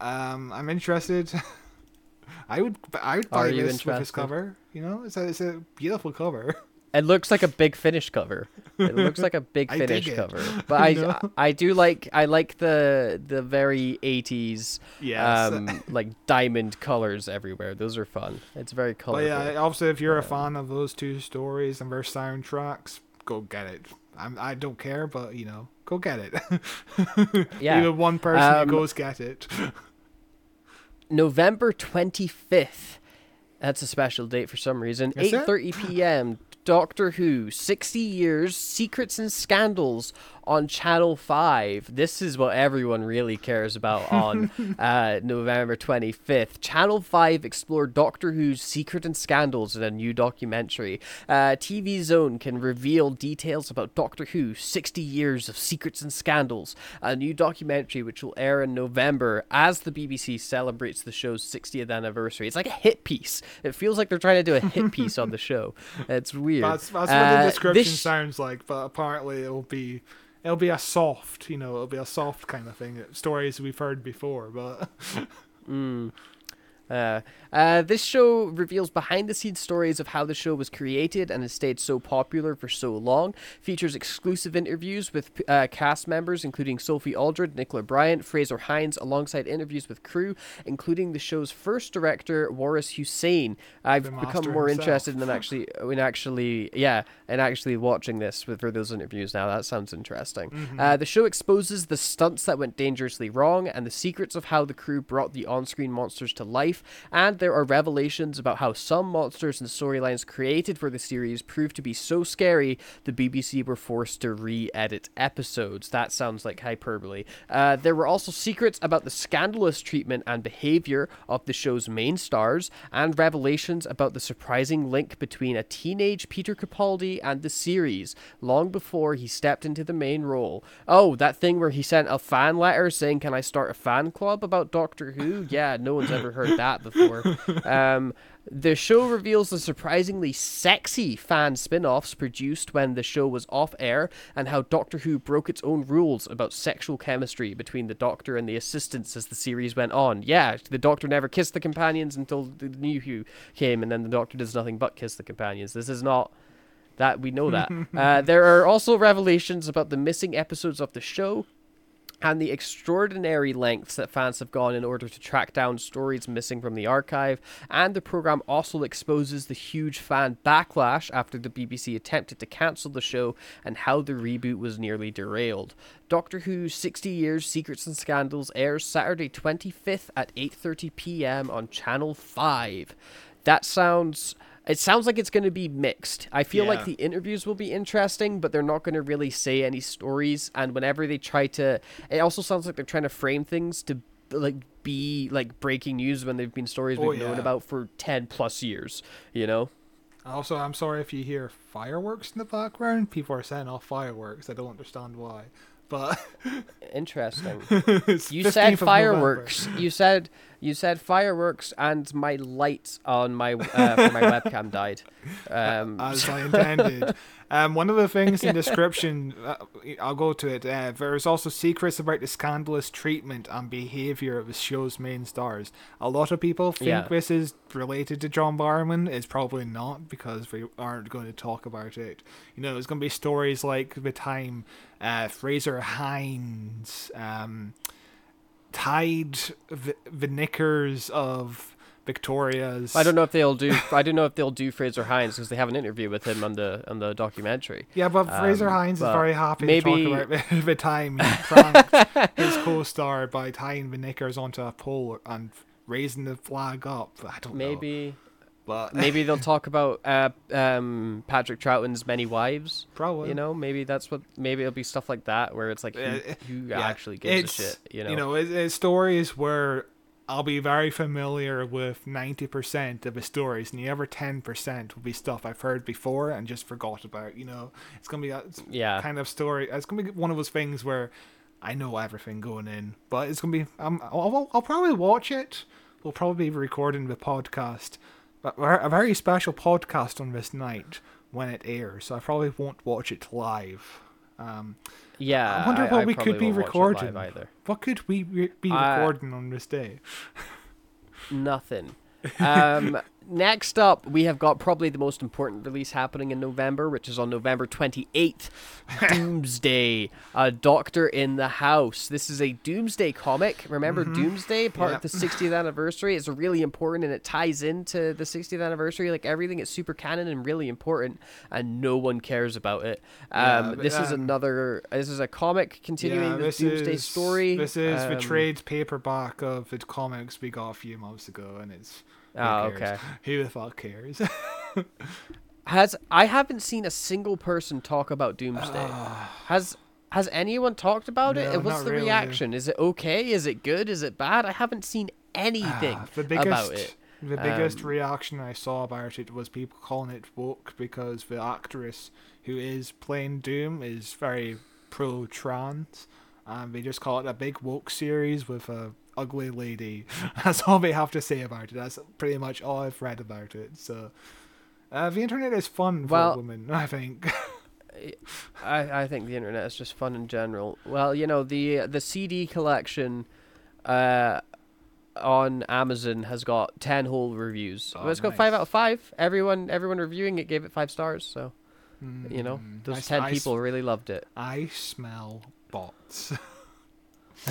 um, I'm interested. I would I would buy this with this cover. You know, it's a it's a beautiful cover. It looks like a big finish cover. It looks like a big finish cover. But I, know? I I do like I like the the very 80s Yes. um like diamond colors everywhere. Those are fun. It's very But colorful. yeah, obviously, if you're a fan of those two stories and their soundtracks, go get it. I'm, I don't care, but you know, go get it. Yeah. Even one person Um, who goes get it. November 25th. That's a special date for some reason. 8:30 p.m. Doctor Who 60 years secrets and scandals on Channel 5. This is what everyone really cares about on uh, November 25th. Channel 5 explored Doctor Who's secret and scandals in a new documentary. Uh, TV Zone can reveal details about Doctor Who 60 years of secrets and scandals, a new documentary which will air in November as the BBC celebrates the show's 60th anniversary. It's like a hit piece. It feels like they're trying to do a hit piece on the show. It's weird. That's that's what Uh, the description this- sounds like, but apparently it'll be it'll be a soft, you know, it'll be a soft kind of thing. Stories we've heard before, but mm. Uh, uh, this show reveals behind the scenes stories of how the show was created and has stayed so popular for so long. Features exclusive interviews with uh, cast members, including Sophie Aldred, Nicola Bryant, Fraser Hines, alongside interviews with crew, including the show's first director, Waris Hussein. I've become more himself. interested in actually, in actually, yeah, and actually watching this with for those interviews now. That sounds interesting. Mm-hmm. Uh, the show exposes the stunts that went dangerously wrong and the secrets of how the crew brought the on-screen monsters to life. And there are revelations about how some monsters and storylines created for the series proved to be so scary the BBC were forced to re-edit episodes. That sounds like hyperbole. Uh, there were also secrets about the scandalous treatment and behavior of the show's main stars, and revelations about the surprising link between a teenage Peter Capaldi and the series, long before he stepped into the main role. Oh, that thing where he sent a fan letter saying, Can I start a fan club about Doctor Who? Yeah, no one's ever heard that before. Um, the show reveals the surprisingly sexy fan spin offs produced when the show was off air, and how Doctor Who broke its own rules about sexual chemistry between the Doctor and the assistants as the series went on. Yeah, the Doctor never kissed the companions until the new Who came, and then the Doctor does nothing but kiss the companions. This is not that we know that. uh, there are also revelations about the missing episodes of the show. And the extraordinary lengths that fans have gone in order to track down stories missing from the archive. And the program also exposes the huge fan backlash after the BBC attempted to cancel the show and how the reboot was nearly derailed. Doctor Who 60 Years Secrets and Scandals airs Saturday 25th at 8:30 p.m. on Channel 5. That sounds it sounds like it's going to be mixed. I feel Yeah. like the interviews will be interesting, but they're not going to really say any stories. And whenever they try to, it also sounds like they're trying to frame things to like be like breaking news when they've been stories Oh, we've known about for ten plus years. You know. Also, I'm sorry if you hear fireworks in the background. People are setting off oh, fireworks. I don't understand why. But Interesting. You said fireworks. You said you said fireworks, and my light on my uh, my webcam died. Um, as I intended. Um, one of the things in description, uh, I'll go to it. Uh, there's also secrets about the scandalous treatment and behavior of the show's main stars. A lot of people think Yeah. this is related to John Barrowman. It's probably not because we aren't going to talk about it. You know, it's going to be stories like the time uh, Fraser Hines um, tied the, the knickers of Victoria's. I don't know if they'll do. I don't know if they'll do Fraser Hines because they have an interview with him on the on the documentary. Yeah, but Fraser Um, Hines is very happy maybe- to talk about the, time he pranked his co-star by tying the knickers onto a pole and raising the flag up. I don't know. Maybe but maybe they'll talk about uh, um, Patrick Troughton's many wives. probably You know, maybe that's what. Maybe it'll be stuff like that where it's like who, Uh, who yeah, actually gives a shit. You know. you know, it's stories where I'll be very familiar with ninety percent of the stories, and the other ten percent will be stuff I've heard before and just forgot about. You know, it's gonna be a Yeah. kind of story. It's gonna be one of those things where I know everything going in, but it's gonna be. Um, I'll, I'll, probably watch it. We'll probably be recording the podcast, but we're- a very special podcast on this night when it airs. So I probably won't watch it live. Um, yeah. I wonder what we could be won't watch it live recording. either. What could we re- be Uh, recording on this day? Nothing. Um, next up, we have got probably the most important release happening in November, which is on November 28th Doomsday, A Doctor in the House. This is a Doomsday comic. Remember Doomsday, part of the 60th anniversary? It's really important and it ties into the 60th anniversary. Like everything is super canon and really important, and no one cares about it. Yeah, Um, but, this is um, another. This is a comic continuing the this Doomsday is, story. This is the Um, trade paperback of the comics we got a few months ago, and it's. Oh, okay. Who the fuck cares? Has I haven't seen a single person talk about Doomsday. has has anyone talked about it? No, And What's the really. reaction? Is it okay? Is it good? Is it bad? I haven't seen anything Ah, the biggest, about it. The biggest Um, reaction I saw about it was people calling it woke because the actress who is playing Doom is very pro trans. And they just call it a big woke series with a ugly lady. That's all they have to say about it. That's pretty much all I've read about it. So uh, the internet is fun for Well- women, I think. I, I think the internet is just fun in general. Well, you know the the CD collection, uh, on Amazon has got ten whole reviews. Oh, it's got five out of five. Everyone everyone reviewing it gave it five stars. So you know Mm, those I ten I people really loved it. I smell bots.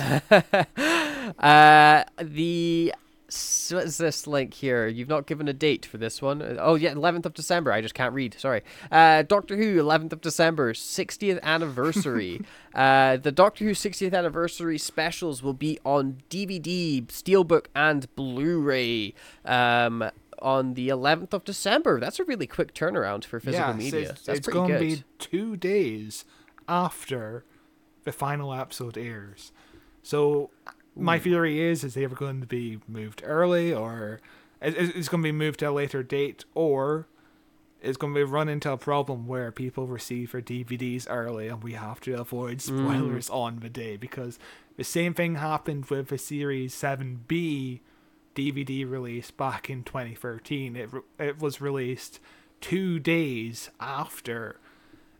uh, the s- what is this link here? You've not given a date for this one. Uh, Oh yeah, 11th of December. I just can't read. Sorry. Uh, Doctor Who, 11th of December, 60th anniversary. uh, the Doctor Who 60th anniversary specials will be on DVD, Steelbook, and Blu-ray. Um, on the 11th of December. That's a really quick turnaround for physical Yes, media. It's, That's it's pretty going to be two days after the final episode airs. So my theory is is they ever going to be moved early or it- it- it's going to be moved to a later date or it's going to be run into a problem where people receive their DVDs early and we have to avoid spoilers on the day because the same thing happened with the series 7B DVD release back in 2013. It it was released two days after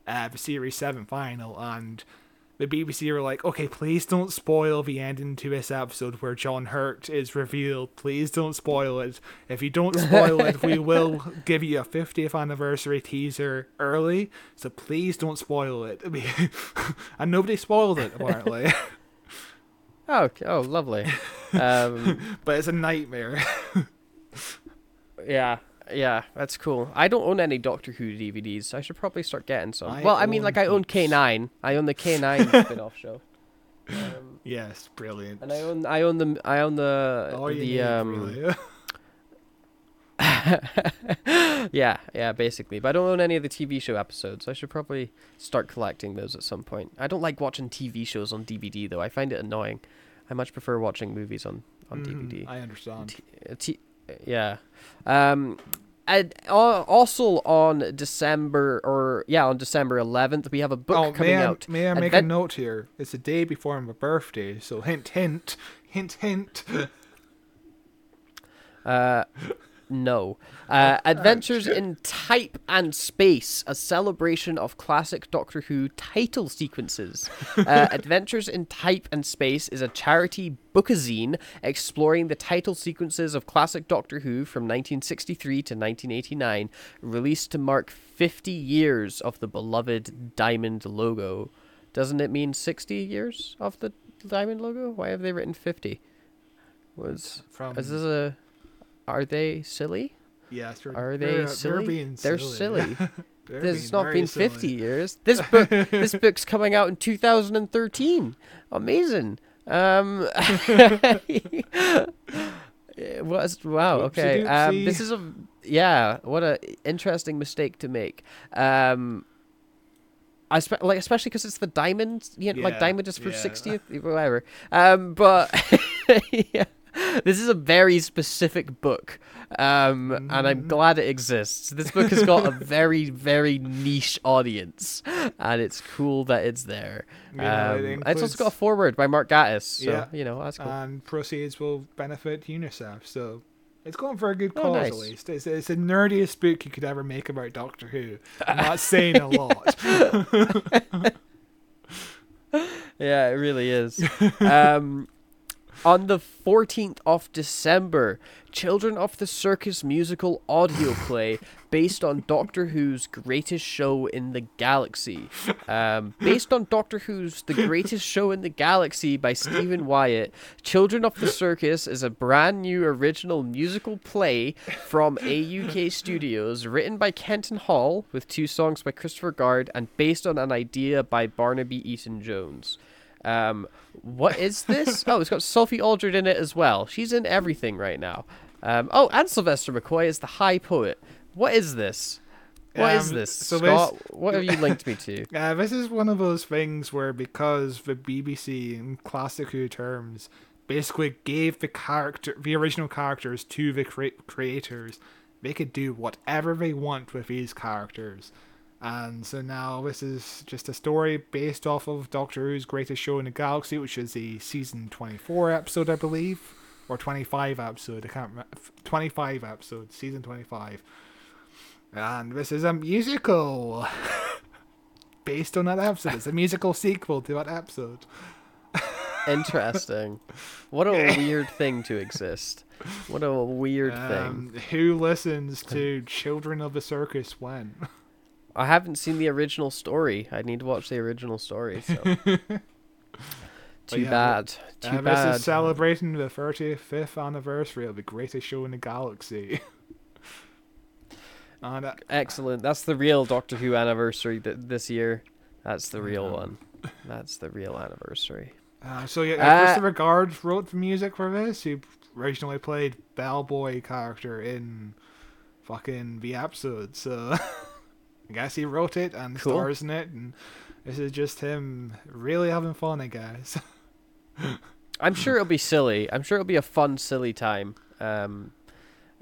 uh, the series seven final, and the BBC were like, "Okay, please don't spoil the ending to this episode where John Hurt is revealed. Please don't spoil it. If you don't spoil it, we will give you a 50th anniversary teaser early. So please don't spoil it." and nobody spoiled it apparently. Oh, okay. oh, lovely. Um, but it's a nightmare. yeah, yeah, that's cool. I don't own any Doctor Who DVDs. I should probably start getting some. I well, I mean, like I own. K9. I own the K9 spin-off show. Um, yes, brilliant. and I own, I own the, I own the, All the, um, really. yeah, yeah, basically. But I don't own any of the TV show episodes. I should probably start collecting those at some point. I don't like watching TV shows on DVD though. I find it annoying. I much prefer watching movies on on Mhm, DVD. I understand. T- uh, t- yeah. Um, and al- also on December or yeah, on December 11th, we have a book oh, coming may I, out. may I make a note here? It's the day before my birthday, so hint, hint, hint, hint. Uh, no. Uh, Adventures in Type and Space, a celebration of classic Doctor Who title sequences. Uh, Adventures in Type and Space is a charity bookazine exploring the title sequences of classic Doctor Who from 1963 to 1989, released to mark 50 years of the beloved diamond logo. Doesn't it mean 60 years of the diamond logo? Why have they written 50? Was From is this a? Are they silly? yes, they're, Are they they're, They're silly? being They're silly. silly. They're This has not been silly. 50 years. This book, this book's coming out in 2013. Amazing. Um, what is, wow. Okay. Um, this is a yeah. What a interesting mistake to make. Um, I spe- like especially because it's the diamond. You know, like diamond is for yeah. 60th, whatever. Um, but yeah. This is a very specific book, um, and I'm Mhm. glad it exists. This book has got a very, very niche audience, and it's cool that it's there. You know, it Um, it's also got a includes- forward by Mark Gatiss, so Yeah. you know that's cool. and proceeds will benefit UNICEF. So it's going for a good Oh, cause nice. at least. It's, it's the nerdiest book you could ever make about Doctor Who. And that's saying a lot. yeah, it really is. um, on the 14th of December, Children of the Circus musical audio play based on Doctor Who's Greatest Show in the Galaxy. Um, based on Doctor Who's The Greatest Show in the Galaxy by Stephen Wyatt, Children of the Circus is a brand new original musical play from AUK Studios, written by Kenton Hall, with two songs by Christopher Guard, and based on an idea by Barnaby Eaton Jones. Um, what is this? oh, it's got Sophie Aldred in it as well. She's in everything right now. Um, oh, and Sylvester McCoy is the High Poet. What is this? What is Um, this, so Scott? What have you linked me to? Uh, this is one of those things where because the BBC in classic Who terms basically gave the character the original characters to the cre- creators, they could do whatever they want with these characters. And so now this is just a story based off of Doctor Who's Greatest Show in the Galaxy, which is the season 24 episode, I believe, or 25 episode. I can't remember. 25 episode, season 25. And this is a musical based on that episode. It's a musical sequel to that episode. Interesting. What a weird thing to exist. What a weird thing. Um, who listens to Children of the Circus when? I haven't seen the original story. I need to watch the original story. So. Too yeah, bad. Too Uh, bad. This is celebrating the 35th anniversary of the greatest show in the galaxy. and uh, Excellent. That's the real Doctor Who anniversary th- this year. That's the real Yeah. one. That's the real anniversary. uh, so yeah, Uh, Christopher Guard wrote the music for this. He originally played Bellboy character in fucking the episode. So I guess he wrote it and Cool. stars in it, and this is just him really having fun, I guess. I'm sure it'll be silly. I'm sure it'll be a fun, silly time. Um,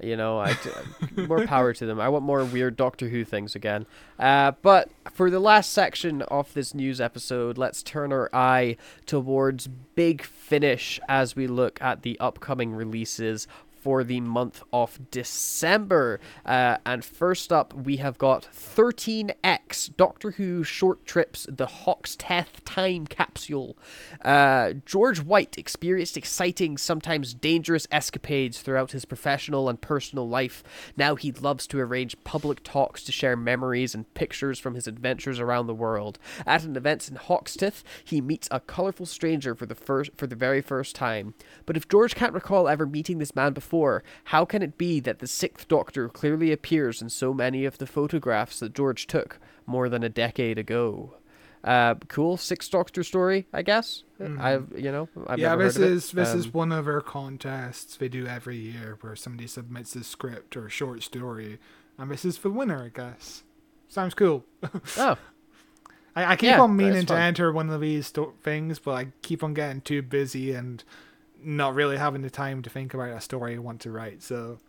you know, I more power to them. I want more weird Doctor Who things again. Uh, but for the last section of this news episode, let's turn our eye towards Big Finish as we look at the upcoming releases for the month of December. Uh, and first up, we have got 13X Doctor Who Short Trips The Hoxteth Time Capsule. Uh, George White experienced exciting, sometimes dangerous escapades throughout his professional and personal life. Now he loves to arrange public talks to share memories and pictures from his adventures around the world. At an event in Hoxteth, he meets a colorful stranger for the first for the very first time. But if George can't recall ever meeting this man before, how can it be that the Sixth Doctor clearly appears in so many of the photographs that George took more than a decade ago? Uh, cool Sixth Doctor story, I guess. I've you know I've Mm-hmm. yeah, never this heard of it. is this is Um, one of our contests we do every year where somebody submits a script or a short story, and this is the winner, I guess. Sounds cool. oh I, I keep Yeah, on meaning to enter one of these sto- things, but I keep on getting too busy and not really having the time to think about a story I want to write. So,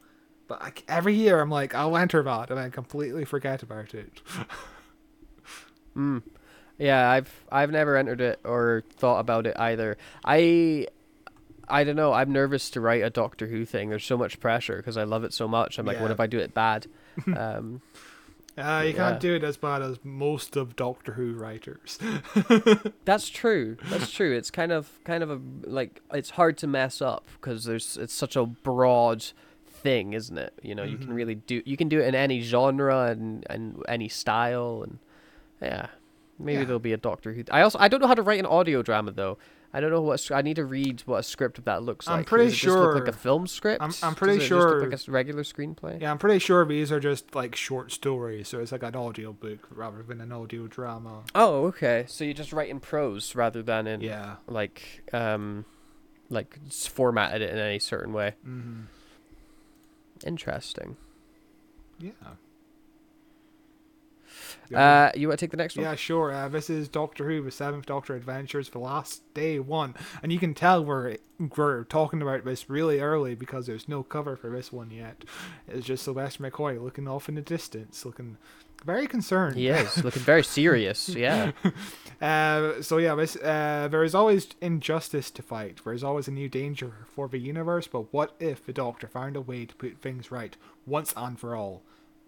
but I, every year I'm like, I'll enter that, and I completely forget about it. Mm. Yeah, I've I've never entered it or thought about it either. I I don't know. I'm nervous to write a Doctor Who thing. There's so much pressure because I love it so much. I'm like, what if I do it bad? um, Uh, you Yeah. can't do it as bad as most of Doctor Who writers. that's true. That's true. It's kind of kind of a like it's hard to mess up because there's it's such a broad thing, isn't it? You know, you can Mhm. really do you can do it in any genre and and any style and yeah. Maybe Yeah. there'll be a Doctor Who. I also I don't know how to write an audio drama though. I don't know what I need to read what a script of that looks like. I'm pretty Does it just look like a film script. I'm- I'm pretty it just look sure- like a regular screenplay. yeah, I'm pretty sure these are just like short stories, so it's like an audio book rather than an audio drama. Oh, okay. So you just write in prose rather than in Yeah. like um like formatted it in any certain way. hmm Interesting. Yeah. Uh, you want to take the next one? Yeah, sure. Uh, this is Doctor Who, the Seventh Doctor Adventures, the last day one, and you can tell we're we're talking about this really early because there's no cover for this one yet. It's just Sylvester McCoy looking off in the distance, looking very concerned. He is looking very serious. Yeah. Uh, so yeah, this, uh, there is always injustice to fight. There is always a new danger for the universe. But what if the Doctor found a way to put things right once and for all?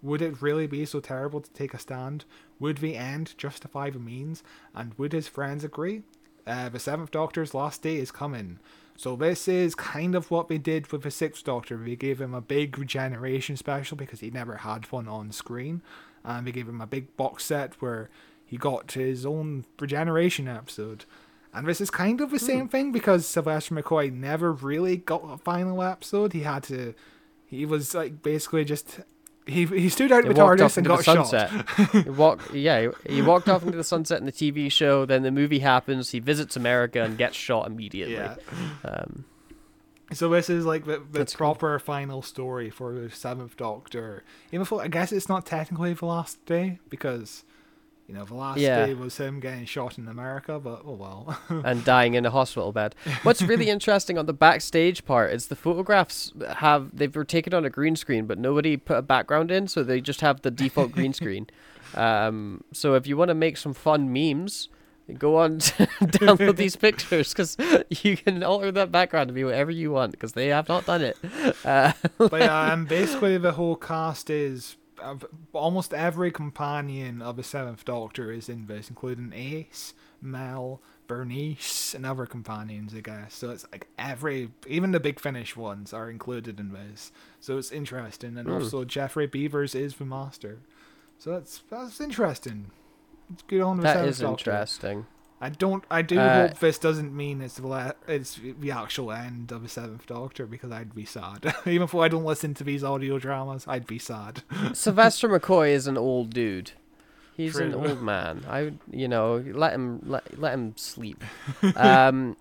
Would it really be so terrible to take a stand? Would the end justify the means? And would his friends agree? Uh, the Seventh Doctor's last day is coming. So this is kind of what they did with the Sixth Doctor. They gave him a big regeneration special because he never had one on screen, and they gave him a big box set where he got his own regeneration episode. And this is kind of the same thing because Sylvester McCoy never really got a final episode. He had to, he was like basically just, he he stood out with TARDIS and got shot. he walked, yeah, he, he walked off into the sunset in the TV show. Then the movie happens. He visits America and gets shot immediately. Yeah. Um, So this is like the, the That's cool. proper final story for the Seventh Doctor. Even though I guess it's not technically the last day because, you know, the last Yeah. day was him getting shot in America. But oh well. and dying in a hospital bed. What's really interesting on the backstage part is the photographs have they were taken on a green screen, but nobody put a background in, so they just have the default green screen. Um, so if you want to make some fun memes, go on to download these pictures because you can alter that background to be whatever you want because they have not done it. Uh, but yeah, and basically the whole cast is almost every companion of the Seventh Doctor is in this, including Ace, Mel, Bernice, and other companions, I guess. So it's like every, even the Big Finish ones are included in this. So it's interesting, and Hmm. also Geoffrey Beevers is the Master. So that's that's interesting. It's good on the that Seventh is Doctor. interesting. I don't. I do Uh, hope this doesn't mean it's the la- it's the actual end of the Seventh Doctor because I'd be sad. Even if I don't listen to these audio dramas, I'd be sad. Sylvester McCoy is an old dude. He's an old man. I, you know, let him let, let him sleep. Um,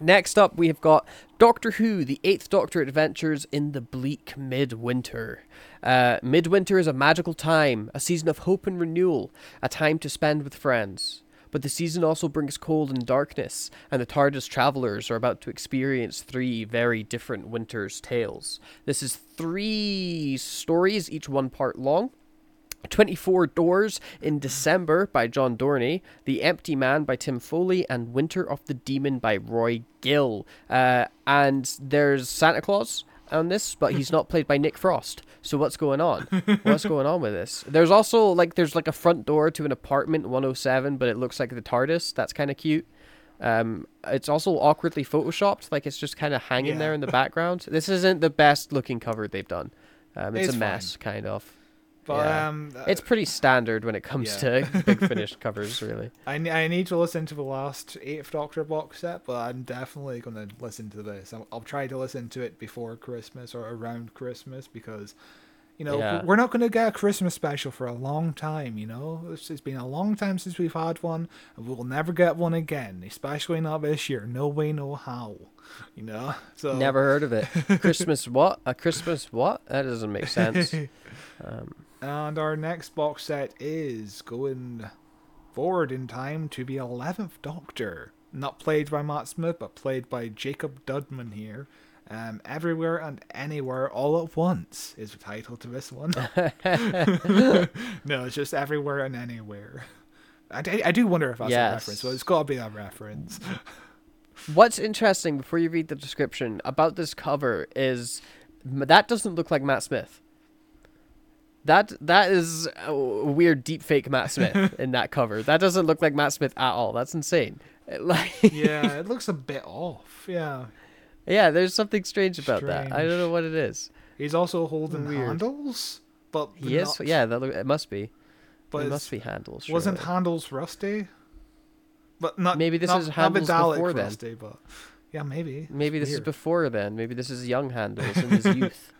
next up, we have got Doctor Who: The Eighth Doctor Adventures in the Bleak Midwinter. Uh, midwinter is a magical time, a season of hope and renewal, a time to spend with friends. But the season also brings cold and darkness, and the TARDIS travelers are about to experience three very different winter's tales. This is three stories, each one part long. 24 Doors in December by John Dorney, The Empty Man by Tim Foley, and Winter of the Demon by Roy Gill. Uh, and there's Santa Claus. On this, but he's not played by Nick Frost. So what's going on? What's going on with this? There's also like there's like a front door to an apartment 107, but it looks like the TARDIS. That's kind of cute. Um, it's also awkwardly photoshopped, like it's just kind of hanging there in the background. This isn't the best looking cover they've done. Um, it's, It's a mess, kind of. But Yeah. um, It's pretty standard when it comes Yeah. to big finish covers, really. I, I need to listen to the last Eighth Doctor box set, but I'm definitely going to listen to this. I'll, I'll try to listen to it before Christmas or around Christmas because, you know, Yeah. we're not going to get a Christmas special for a long time, you know? It's, it's been a long time since we've had one, and we'll never get one again, especially not this year. No way, no how, you know? So Never heard of it. Christmas what? A Christmas what? That doesn't make sense. Um, And our next box set is going forward in time to the 11th Doctor. Not played by Matt Smith, but played by Jacob Dudman here. Um, Everywhere and Anywhere All at Once is the title to this one. no, it's just Everywhere and Anywhere. I, d- I do wonder if that's a reference, but it's got to be a reference. What's interesting before you read the description about this cover is that doesn't look like Matt Smith. That that is a weird deep fake Matt Smith in that cover. That doesn't look like Matt Smith at all. That's insane. Like yeah, it looks a bit off. Yeah. yeah, there's something strange about that. I don't know what it is. He's also holding Weird. handles, but not- yeah, that it must be. but it must be handles. Wasn't handles rusty? But not Maybe this not, is Handles before then. rusty, but yeah, maybe. Maybe this is before then. Maybe this is young handles in his youth.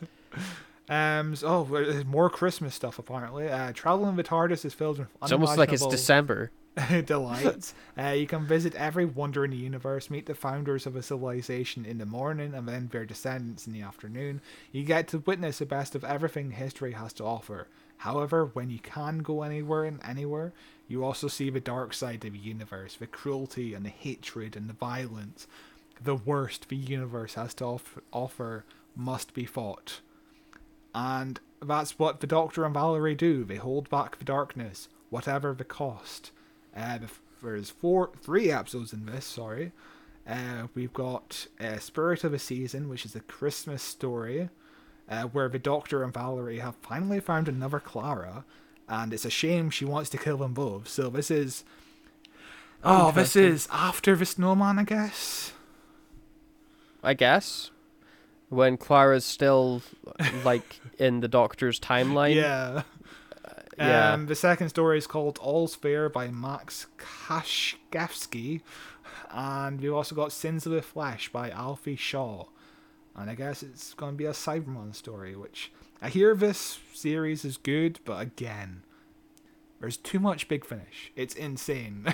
Um. So, oh, more Christmas stuff apparently. Uh, traveling with TARDIS is filled with It's almost like it's December. delights. uh, you can visit every wonder in the universe, meet the founders of a civilization in the morning, and then their descendants in the afternoon. You get to witness the best of everything history has to offer. However, when you can go anywhere and anywhere, you also see the dark side of the universe, the cruelty and the hatred and the violence. The worst the universe has to off- offer must be fought. And that's what the Doctor and Valerie do. They hold back the darkness, whatever the cost. Uh, there's four, three episodes in this. Sorry, uh, we've got uh, Spirit of a Season, which is a Christmas story, uh, where the Doctor and Valerie have finally found another Clara, and it's a shame she wants to kill them both. So this is. Oh, this is after the snowman, I guess. I guess. When Clara's still like in the Doctor's timeline. Yeah. yeah. Um, the second story is called All's Fair by Max Kashgafsky. And we've also got Sins of the Flesh by Alfie Shaw. And I guess it's going to be a Cyberman story, which I hear this series is good, but again, there's too much Big Finish. It's insane.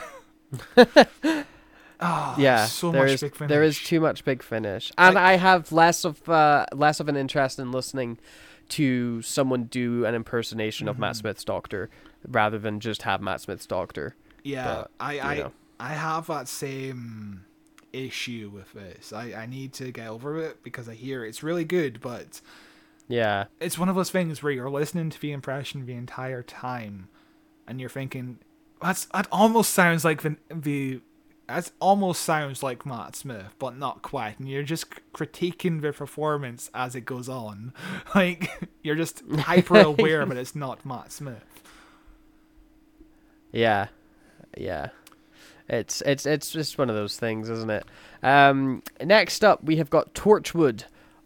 oh, yeah, so there much is- Big Finish. there is too much big finish, and I, have less of uh, less of an interest in listening to someone do an impersonation of Matt Mm-hmm. Smith's Doctor rather than just have Matt Smith's Doctor. Yeah, but, I I know. I have that same issue with this. I I need to get over it because I hear it's really good, but Yeah, it's one of those things where you're listening to the impression the entire time, and you're thinking, that's that almost sounds like the the. That almost sounds like Matt Smith, but not quite. And you're just critiquing the performance as it goes on. Like, you're just hyper aware, but it's not Matt Smith. yeah, yeah. It's it's it's just one of those things, isn't it? Um, next up, we have got Torchwood,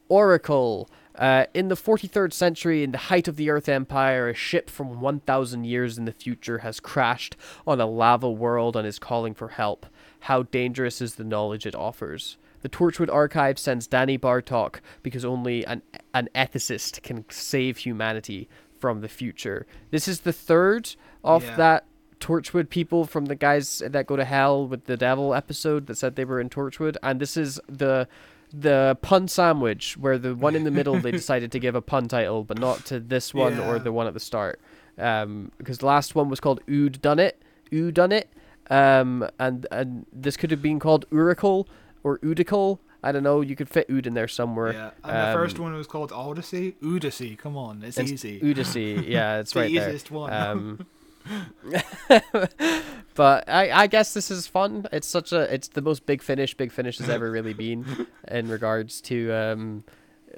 Oracle. Uh, in the 43rd century, in the height of the Earth Empire, a ship from 1,000 years in the future has crashed on a lava world and is calling for help. How dangerous is the knowledge it offers? The Torchwood Archive sends Danny Bartok because only an an ethicist can save humanity from the future. This is the third of Yeah. that Torchwood people from the guys that go to hell with the devil episode that said they were in Torchwood, and this is the the pun sandwich where the one in the middle they decided to give a pun title, but not to this one or the one at the start, um, because the last one was called Ood Done It, Ood Done It, um, and and this could have been called Urical or Udical. I don't know. You could fit Ood in there somewhere. Yeah, and the first Um, one was called Odyssey. Odyssey, come on, it's, It's easy. Odyssey. Yeah, it's the right there. easiest one. Um, but I, I guess this is fun. It's such a it's the most big finish Big Finish has ever really been in regards to um,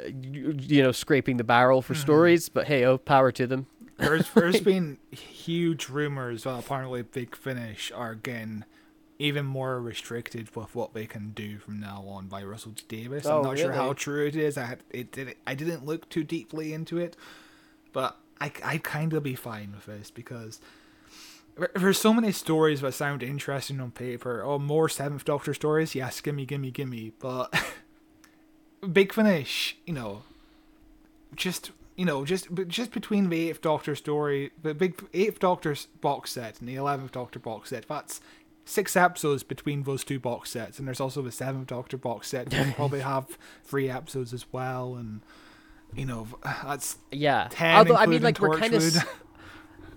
you, you know scraping the barrel for stories. But hey, oh, power to them. There's there's been huge rumors that apparently Big Finish are getting even more restricted with what they can do from now on by Russell Davies. Oh, I'm not sure how true it is. I had, it did I didn't look too deeply into it, but I I kind of be fine with this because. There's so many stories that sound interesting on paper. Oh, more Seventh Doctor stories? Yes, gimme, gimme, gimme. But Big Finish, you know, just you know, just just between the Eighth Doctor story, the big Eighth Doctor's box set and the Eleventh Doctor box set, that's six episodes between those two box sets, and there's also the Seventh Doctor box set. That probably have three episodes as well, and you know, that's Yeah. ten. Although I mean, like we're kind of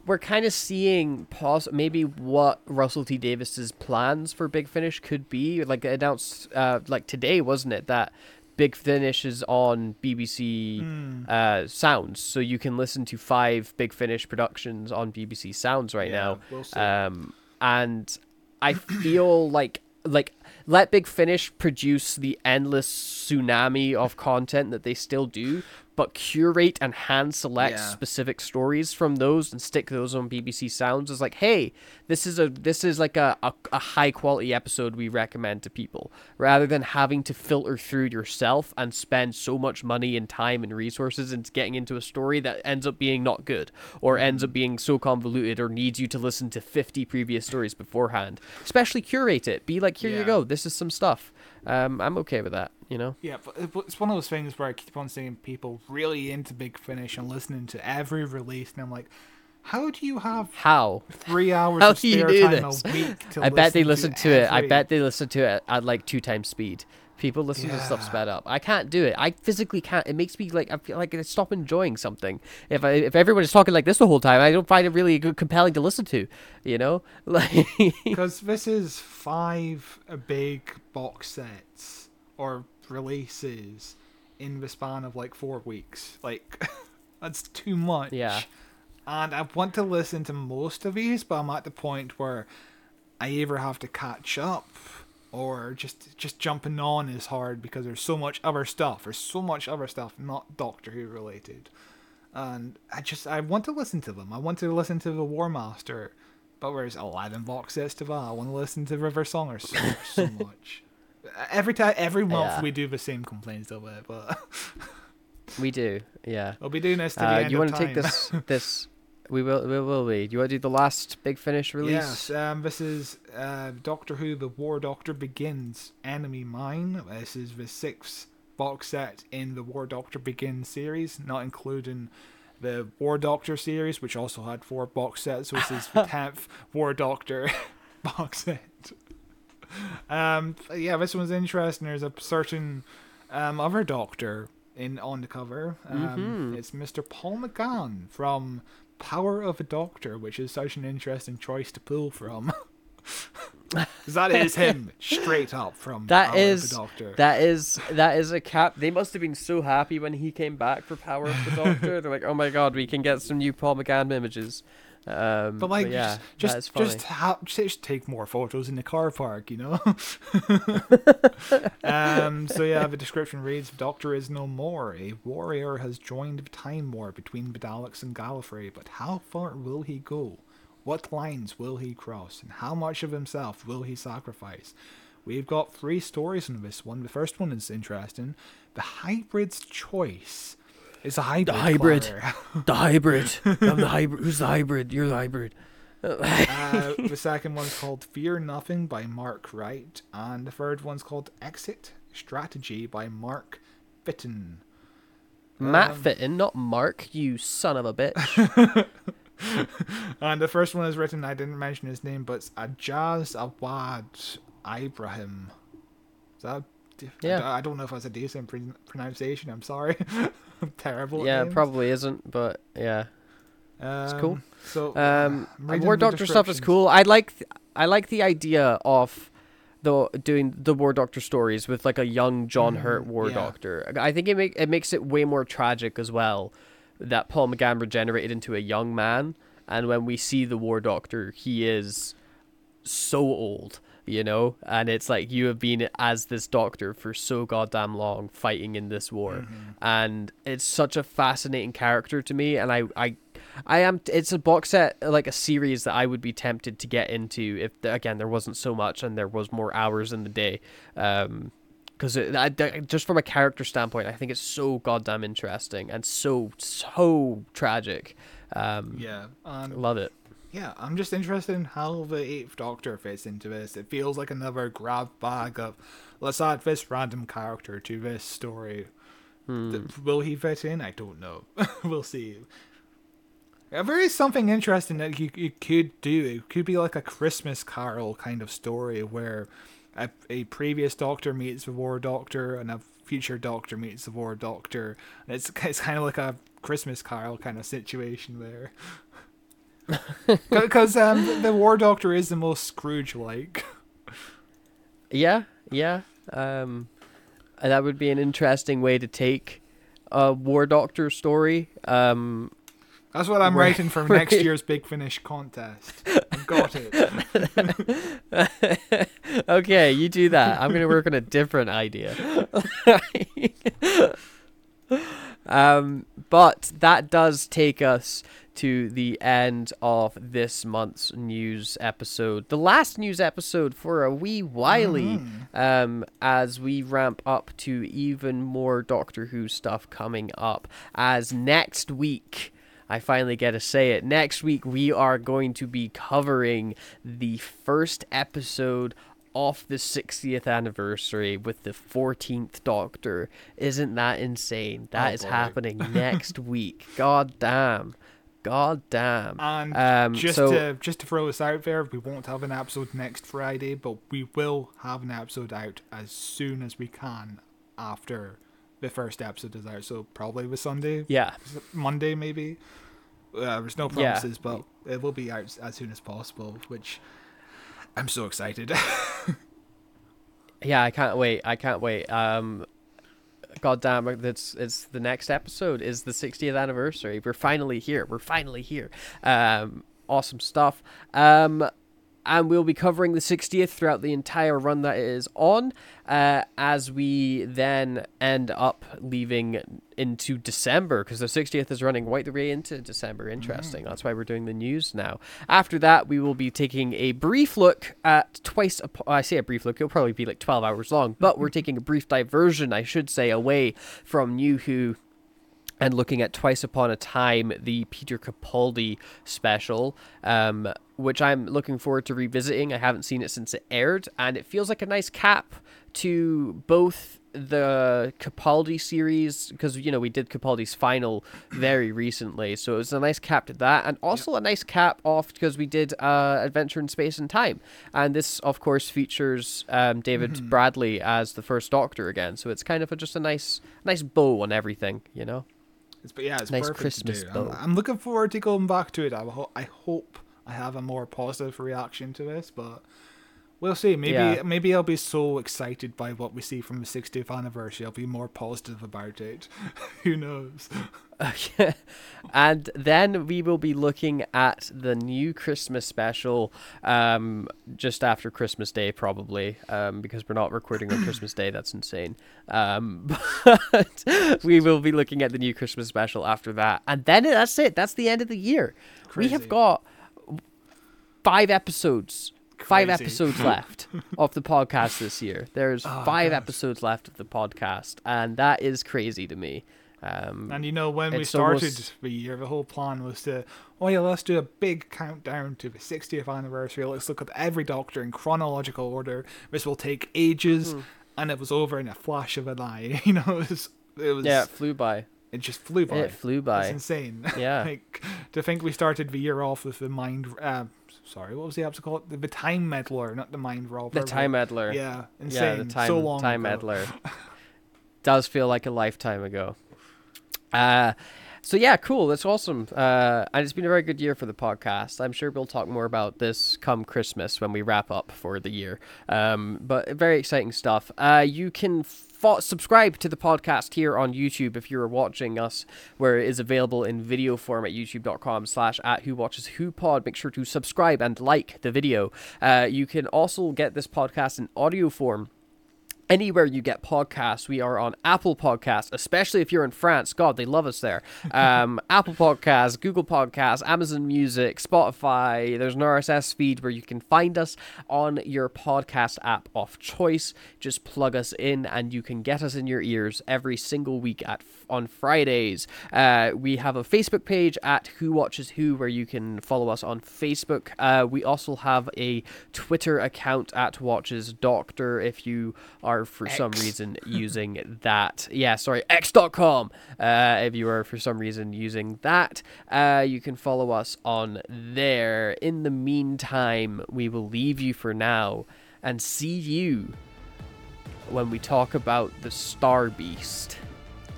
we're kind of seeing pos- maybe what Russell T Davies's plans for Big Finish could be. Like announced uh, like today, wasn't it that Big Finish is on BBC Hmm. uh, Sounds, so you can listen to five Big Finish productions on BBC Sounds right Yeah, now. we'll. Um, and I feel like like let Big Finish produce the endless tsunami of content that they still do, but curate and hand select Yeah. specific stories from those and stick those on BBC Sounds is like, hey, this is a this is like a, a, a high quality episode we recommend to people, rather than having to filter through yourself and spend so much money and time and resources into getting into a story that ends up being not good or ends up mm-hmm. being so convoluted or needs you to listen to 50 previous stories beforehand. Especially curate it. Be like, here you go, this is some stuff. Um, I'm okay with that, you know? Yeah, but it's one of those things where I keep on seeing people really into Big Finish and listening to every release, and I'm like, how do you have How? three hours How of do you spare do time this? a week to I bet they listen listen to it. I bet they listen to it at like two times speed. People listen to stuff sped up. I can't do it. I physically can't. It makes me like I feel like I stop enjoying something. If I if everyone is talking like this the whole time, I don't find it really compelling to listen to. You know, like Because this is five uh, big box sets or releases in the span of like four weeks. Like, that's too much. Yeah. And I want to listen to most of these, but I'm at the point where I either have to catch up or just just jumping on is hard because there's so much other stuff. There's so much other stuff not Doctor Who related. And I just I want to listen to them. I want to listen to the War Master, but there's eleven box sets to that. I want to listen to River Song. There's so, so much. Every time, every month Yeah. we do the same complaints of it, but we do. Yeah. we'll be doing this to Uh, you want to take this this? We will. We will be. Do you want to do the last big finish release? Yes, um, this is uh, Doctor Who: The War Doctor Begins. Enemy Mine. This is the sixth box set in the War Doctor Begins series, not including the War Doctor series, which also had four box sets. So this is the tenth War Doctor box set. Um, yeah, this one's interesting. There's a certain um, other Doctor in on the cover. Um, Mhm. It's Mr. Paul McGann from Power of a Doctor, which is such an interesting choice to pull from. that is him straight up from That Power is of the Doctor. that is that is a cap. They must have been so happy when he came back for Power of the Doctor. They're like, oh my god, we can get some new Paul McGann images. Um, but like, yeah, just just just, ha- just take more photos in the car park, you know. um. So yeah, the description reads: "Doctor is no more. A warrior has joined the time war between Daleks and Gallifrey. But how far will he go? What lines will he cross? And how much of himself will he sacrifice?" We've got three stories in this one. The first one is interesting. The hybrid's choice. It's a hybrid. hybrid. The hybrid. I'm the hybrid. Who's the hybrid? You're the hybrid. Uh, the second one's called Fear Nothing by Mark Wright, and the third one's called Exit Strategy by Mark Fitton. Matt Um, Fitton, not Mark. You son of a bitch. And the first one is written, I didn't mention his name, but it's Ajaz Awad Ibrahim. Is that? I Yeah. don't- I don't know if that's a decent pron- pronunciation. I'm sorry. I'm terrible. at yeah, probably isn't, but yeah. Um, cool. So, Um, War Doctor stuff is cool. I like th- I like the idea of the doing the War Doctor stories with like a young John Hurt Mhm, War yeah. Doctor. I think it make it makes it way more tragic as well that Paul McGann regenerated into a young man, and when we see the War Doctor, he is so old you know, and it's like you have been as this doctor for so goddamn long fighting in this war, Mm-hmm. and it's such a fascinating character to me, and I I. I am. It's a box set, like a series that I would be tempted to get into if, again, there wasn't so much and there was more hours in the day. Um, because just from a character standpoint, I think it's so goddamn interesting and so so tragic. Um, Yeah. Um, love it. Yeah, I'm just interested in how the Eighth Doctor fits into this. It feels like another grab bag of let's add this random character to this story. Hmm. Th- Will he fit in? I don't know. we'll see. There is something interesting that you, you could do. It could be like a Christmas Carol kind of story where a, a previous Doctor meets the War Doctor and a future Doctor meets the War Doctor. And it's it's kind of like a Christmas Carol kind of situation there. Because um, the War Doctor is the most Scrooge-like. Yeah, yeah. Um, that would be an interesting way to take a War Doctor story. Um, That's what I'm Right. writing for next year's Big Finish contest. I've got it. okay, you do that. I'm gonna work on a different idea. um, but that does take us to the end of this month's news episode, the last news episode for a wee whiley, um, as we ramp up to even more Doctor Who stuff coming up. As next week. I finally get to say it. Next week, we are going to be covering the first episode off the 60th anniversary with the 14th Doctor. Isn't that insane? That Oh, is boy. happening next week. God damn. God damn. And Um, just so- to just to throw this out there, we won't have an episode next Friday, but we will have an episode out as soon as we can after the first episode is out. So probably with Sunday, Yeah. Monday maybe. Uh, there's no Yeah. promises, but it will be out as soon as possible. Which I'm so excited. Yeah, I can't wait. I can't wait. Um, God damn it! It's it's the next episode is the 60th anniversary. We're finally here. We're finally here. Um, awesome stuff. Um, and we'll be covering the 60th throughout the entire run that it is on. Uh, as we then end up leaving into December because the 60th is running right the way into December. Interesting. That's why we're doing the news now. After that, we will be taking a brief look at twice. I say a brief look. It'll probably be like 12 hours long, but we're taking a brief diversion, I should say, away from New Who and looking at Twice Upon a Time, the Peter Capaldi special, um, which I'm looking forward to revisiting. I haven't seen it since it aired, and it feels like a nice cap to both the Capaldi series because you know we did Capaldi's final very recently, so it was a nice cap to that, and also a nice cap off because we did uh, Adventure in Space and Time, and this of course features um, David Bradley as the First Doctor again, so it's kind of a, just a nice nice bow on everything, you know. It's, but yeah, it's Nice perfect Christmas bow. I'm, I'm looking forward to going back to it. I, ho- I hope I have a more positive reaction to this, but we'll see. Maybe Yeah. maybe I'll be so excited by what we see from the 60th anniversary. I'll be more positive about it. Who knows? and then we will be looking at the new Christmas special um, just after Christmas Day, probably, um, because we're not recording on Christmas Day. That's insane. Um, but we will be looking at the new Christmas special after that. And then that's it. That's the end of the year. We have got five episodes. Five episodes left of the podcast this year. There's Oh, five gosh. episodes left of the podcast, and that is crazy to me. Um, And you know, when we started almost- the year, the whole plan was to, oh yeah, let's do a big countdown to the 60th anniversary. Let's look at every Doctor in chronological order. This will take ages, Hmm. and it was over in a flash of an eye. You know, it was, it was, yeah, it flew by. it just flew by. It flew by. It's insane. Yeah. like to think we started the year off with the mind. Uh, sorry, what was the episode called? The, the time meddler, not the mind robber. The time meddler. Yeah, Yeah, insane. the time so long time meddler. Does feel like a lifetime ago. Uh so yeah, cool. That's awesome. Uh, and it's been a very good year for the podcast. I'm sure we'll talk more about this come Christmas when we wrap up for the year. Um, but very exciting stuff. Uh, you can fo- subscribe to the podcast here on YouTube if you're watching us, where it is available in video form at youtube.com slash at who watches who pod. Make sure to subscribe and like the video. Uh, you can also get this podcast in audio form anywhere you get podcasts. We are on Apple Podcasts, especially if you're in France. God, they love us there. Um, Apple Podcasts, Google Podcasts, Amazon Music, Spotify. There's an RSS feed where you can find us on your podcast app of choice. Just plug us in, and you can get us in your ears every single week at on Fridays. Uh, we have a Facebook page at Who Watches Who, where you can follow us on Facebook. Uh, we also have a Twitter account at Watches Doctor if you are for X. some reason using that. Yeah, sorry, x.com. Uh, if you are for some reason using that, uh, you can follow us on there. In the meantime, we will leave you for now and see you when we talk about the Star Beast.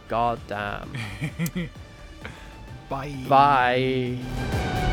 God damn. Bye. Bye.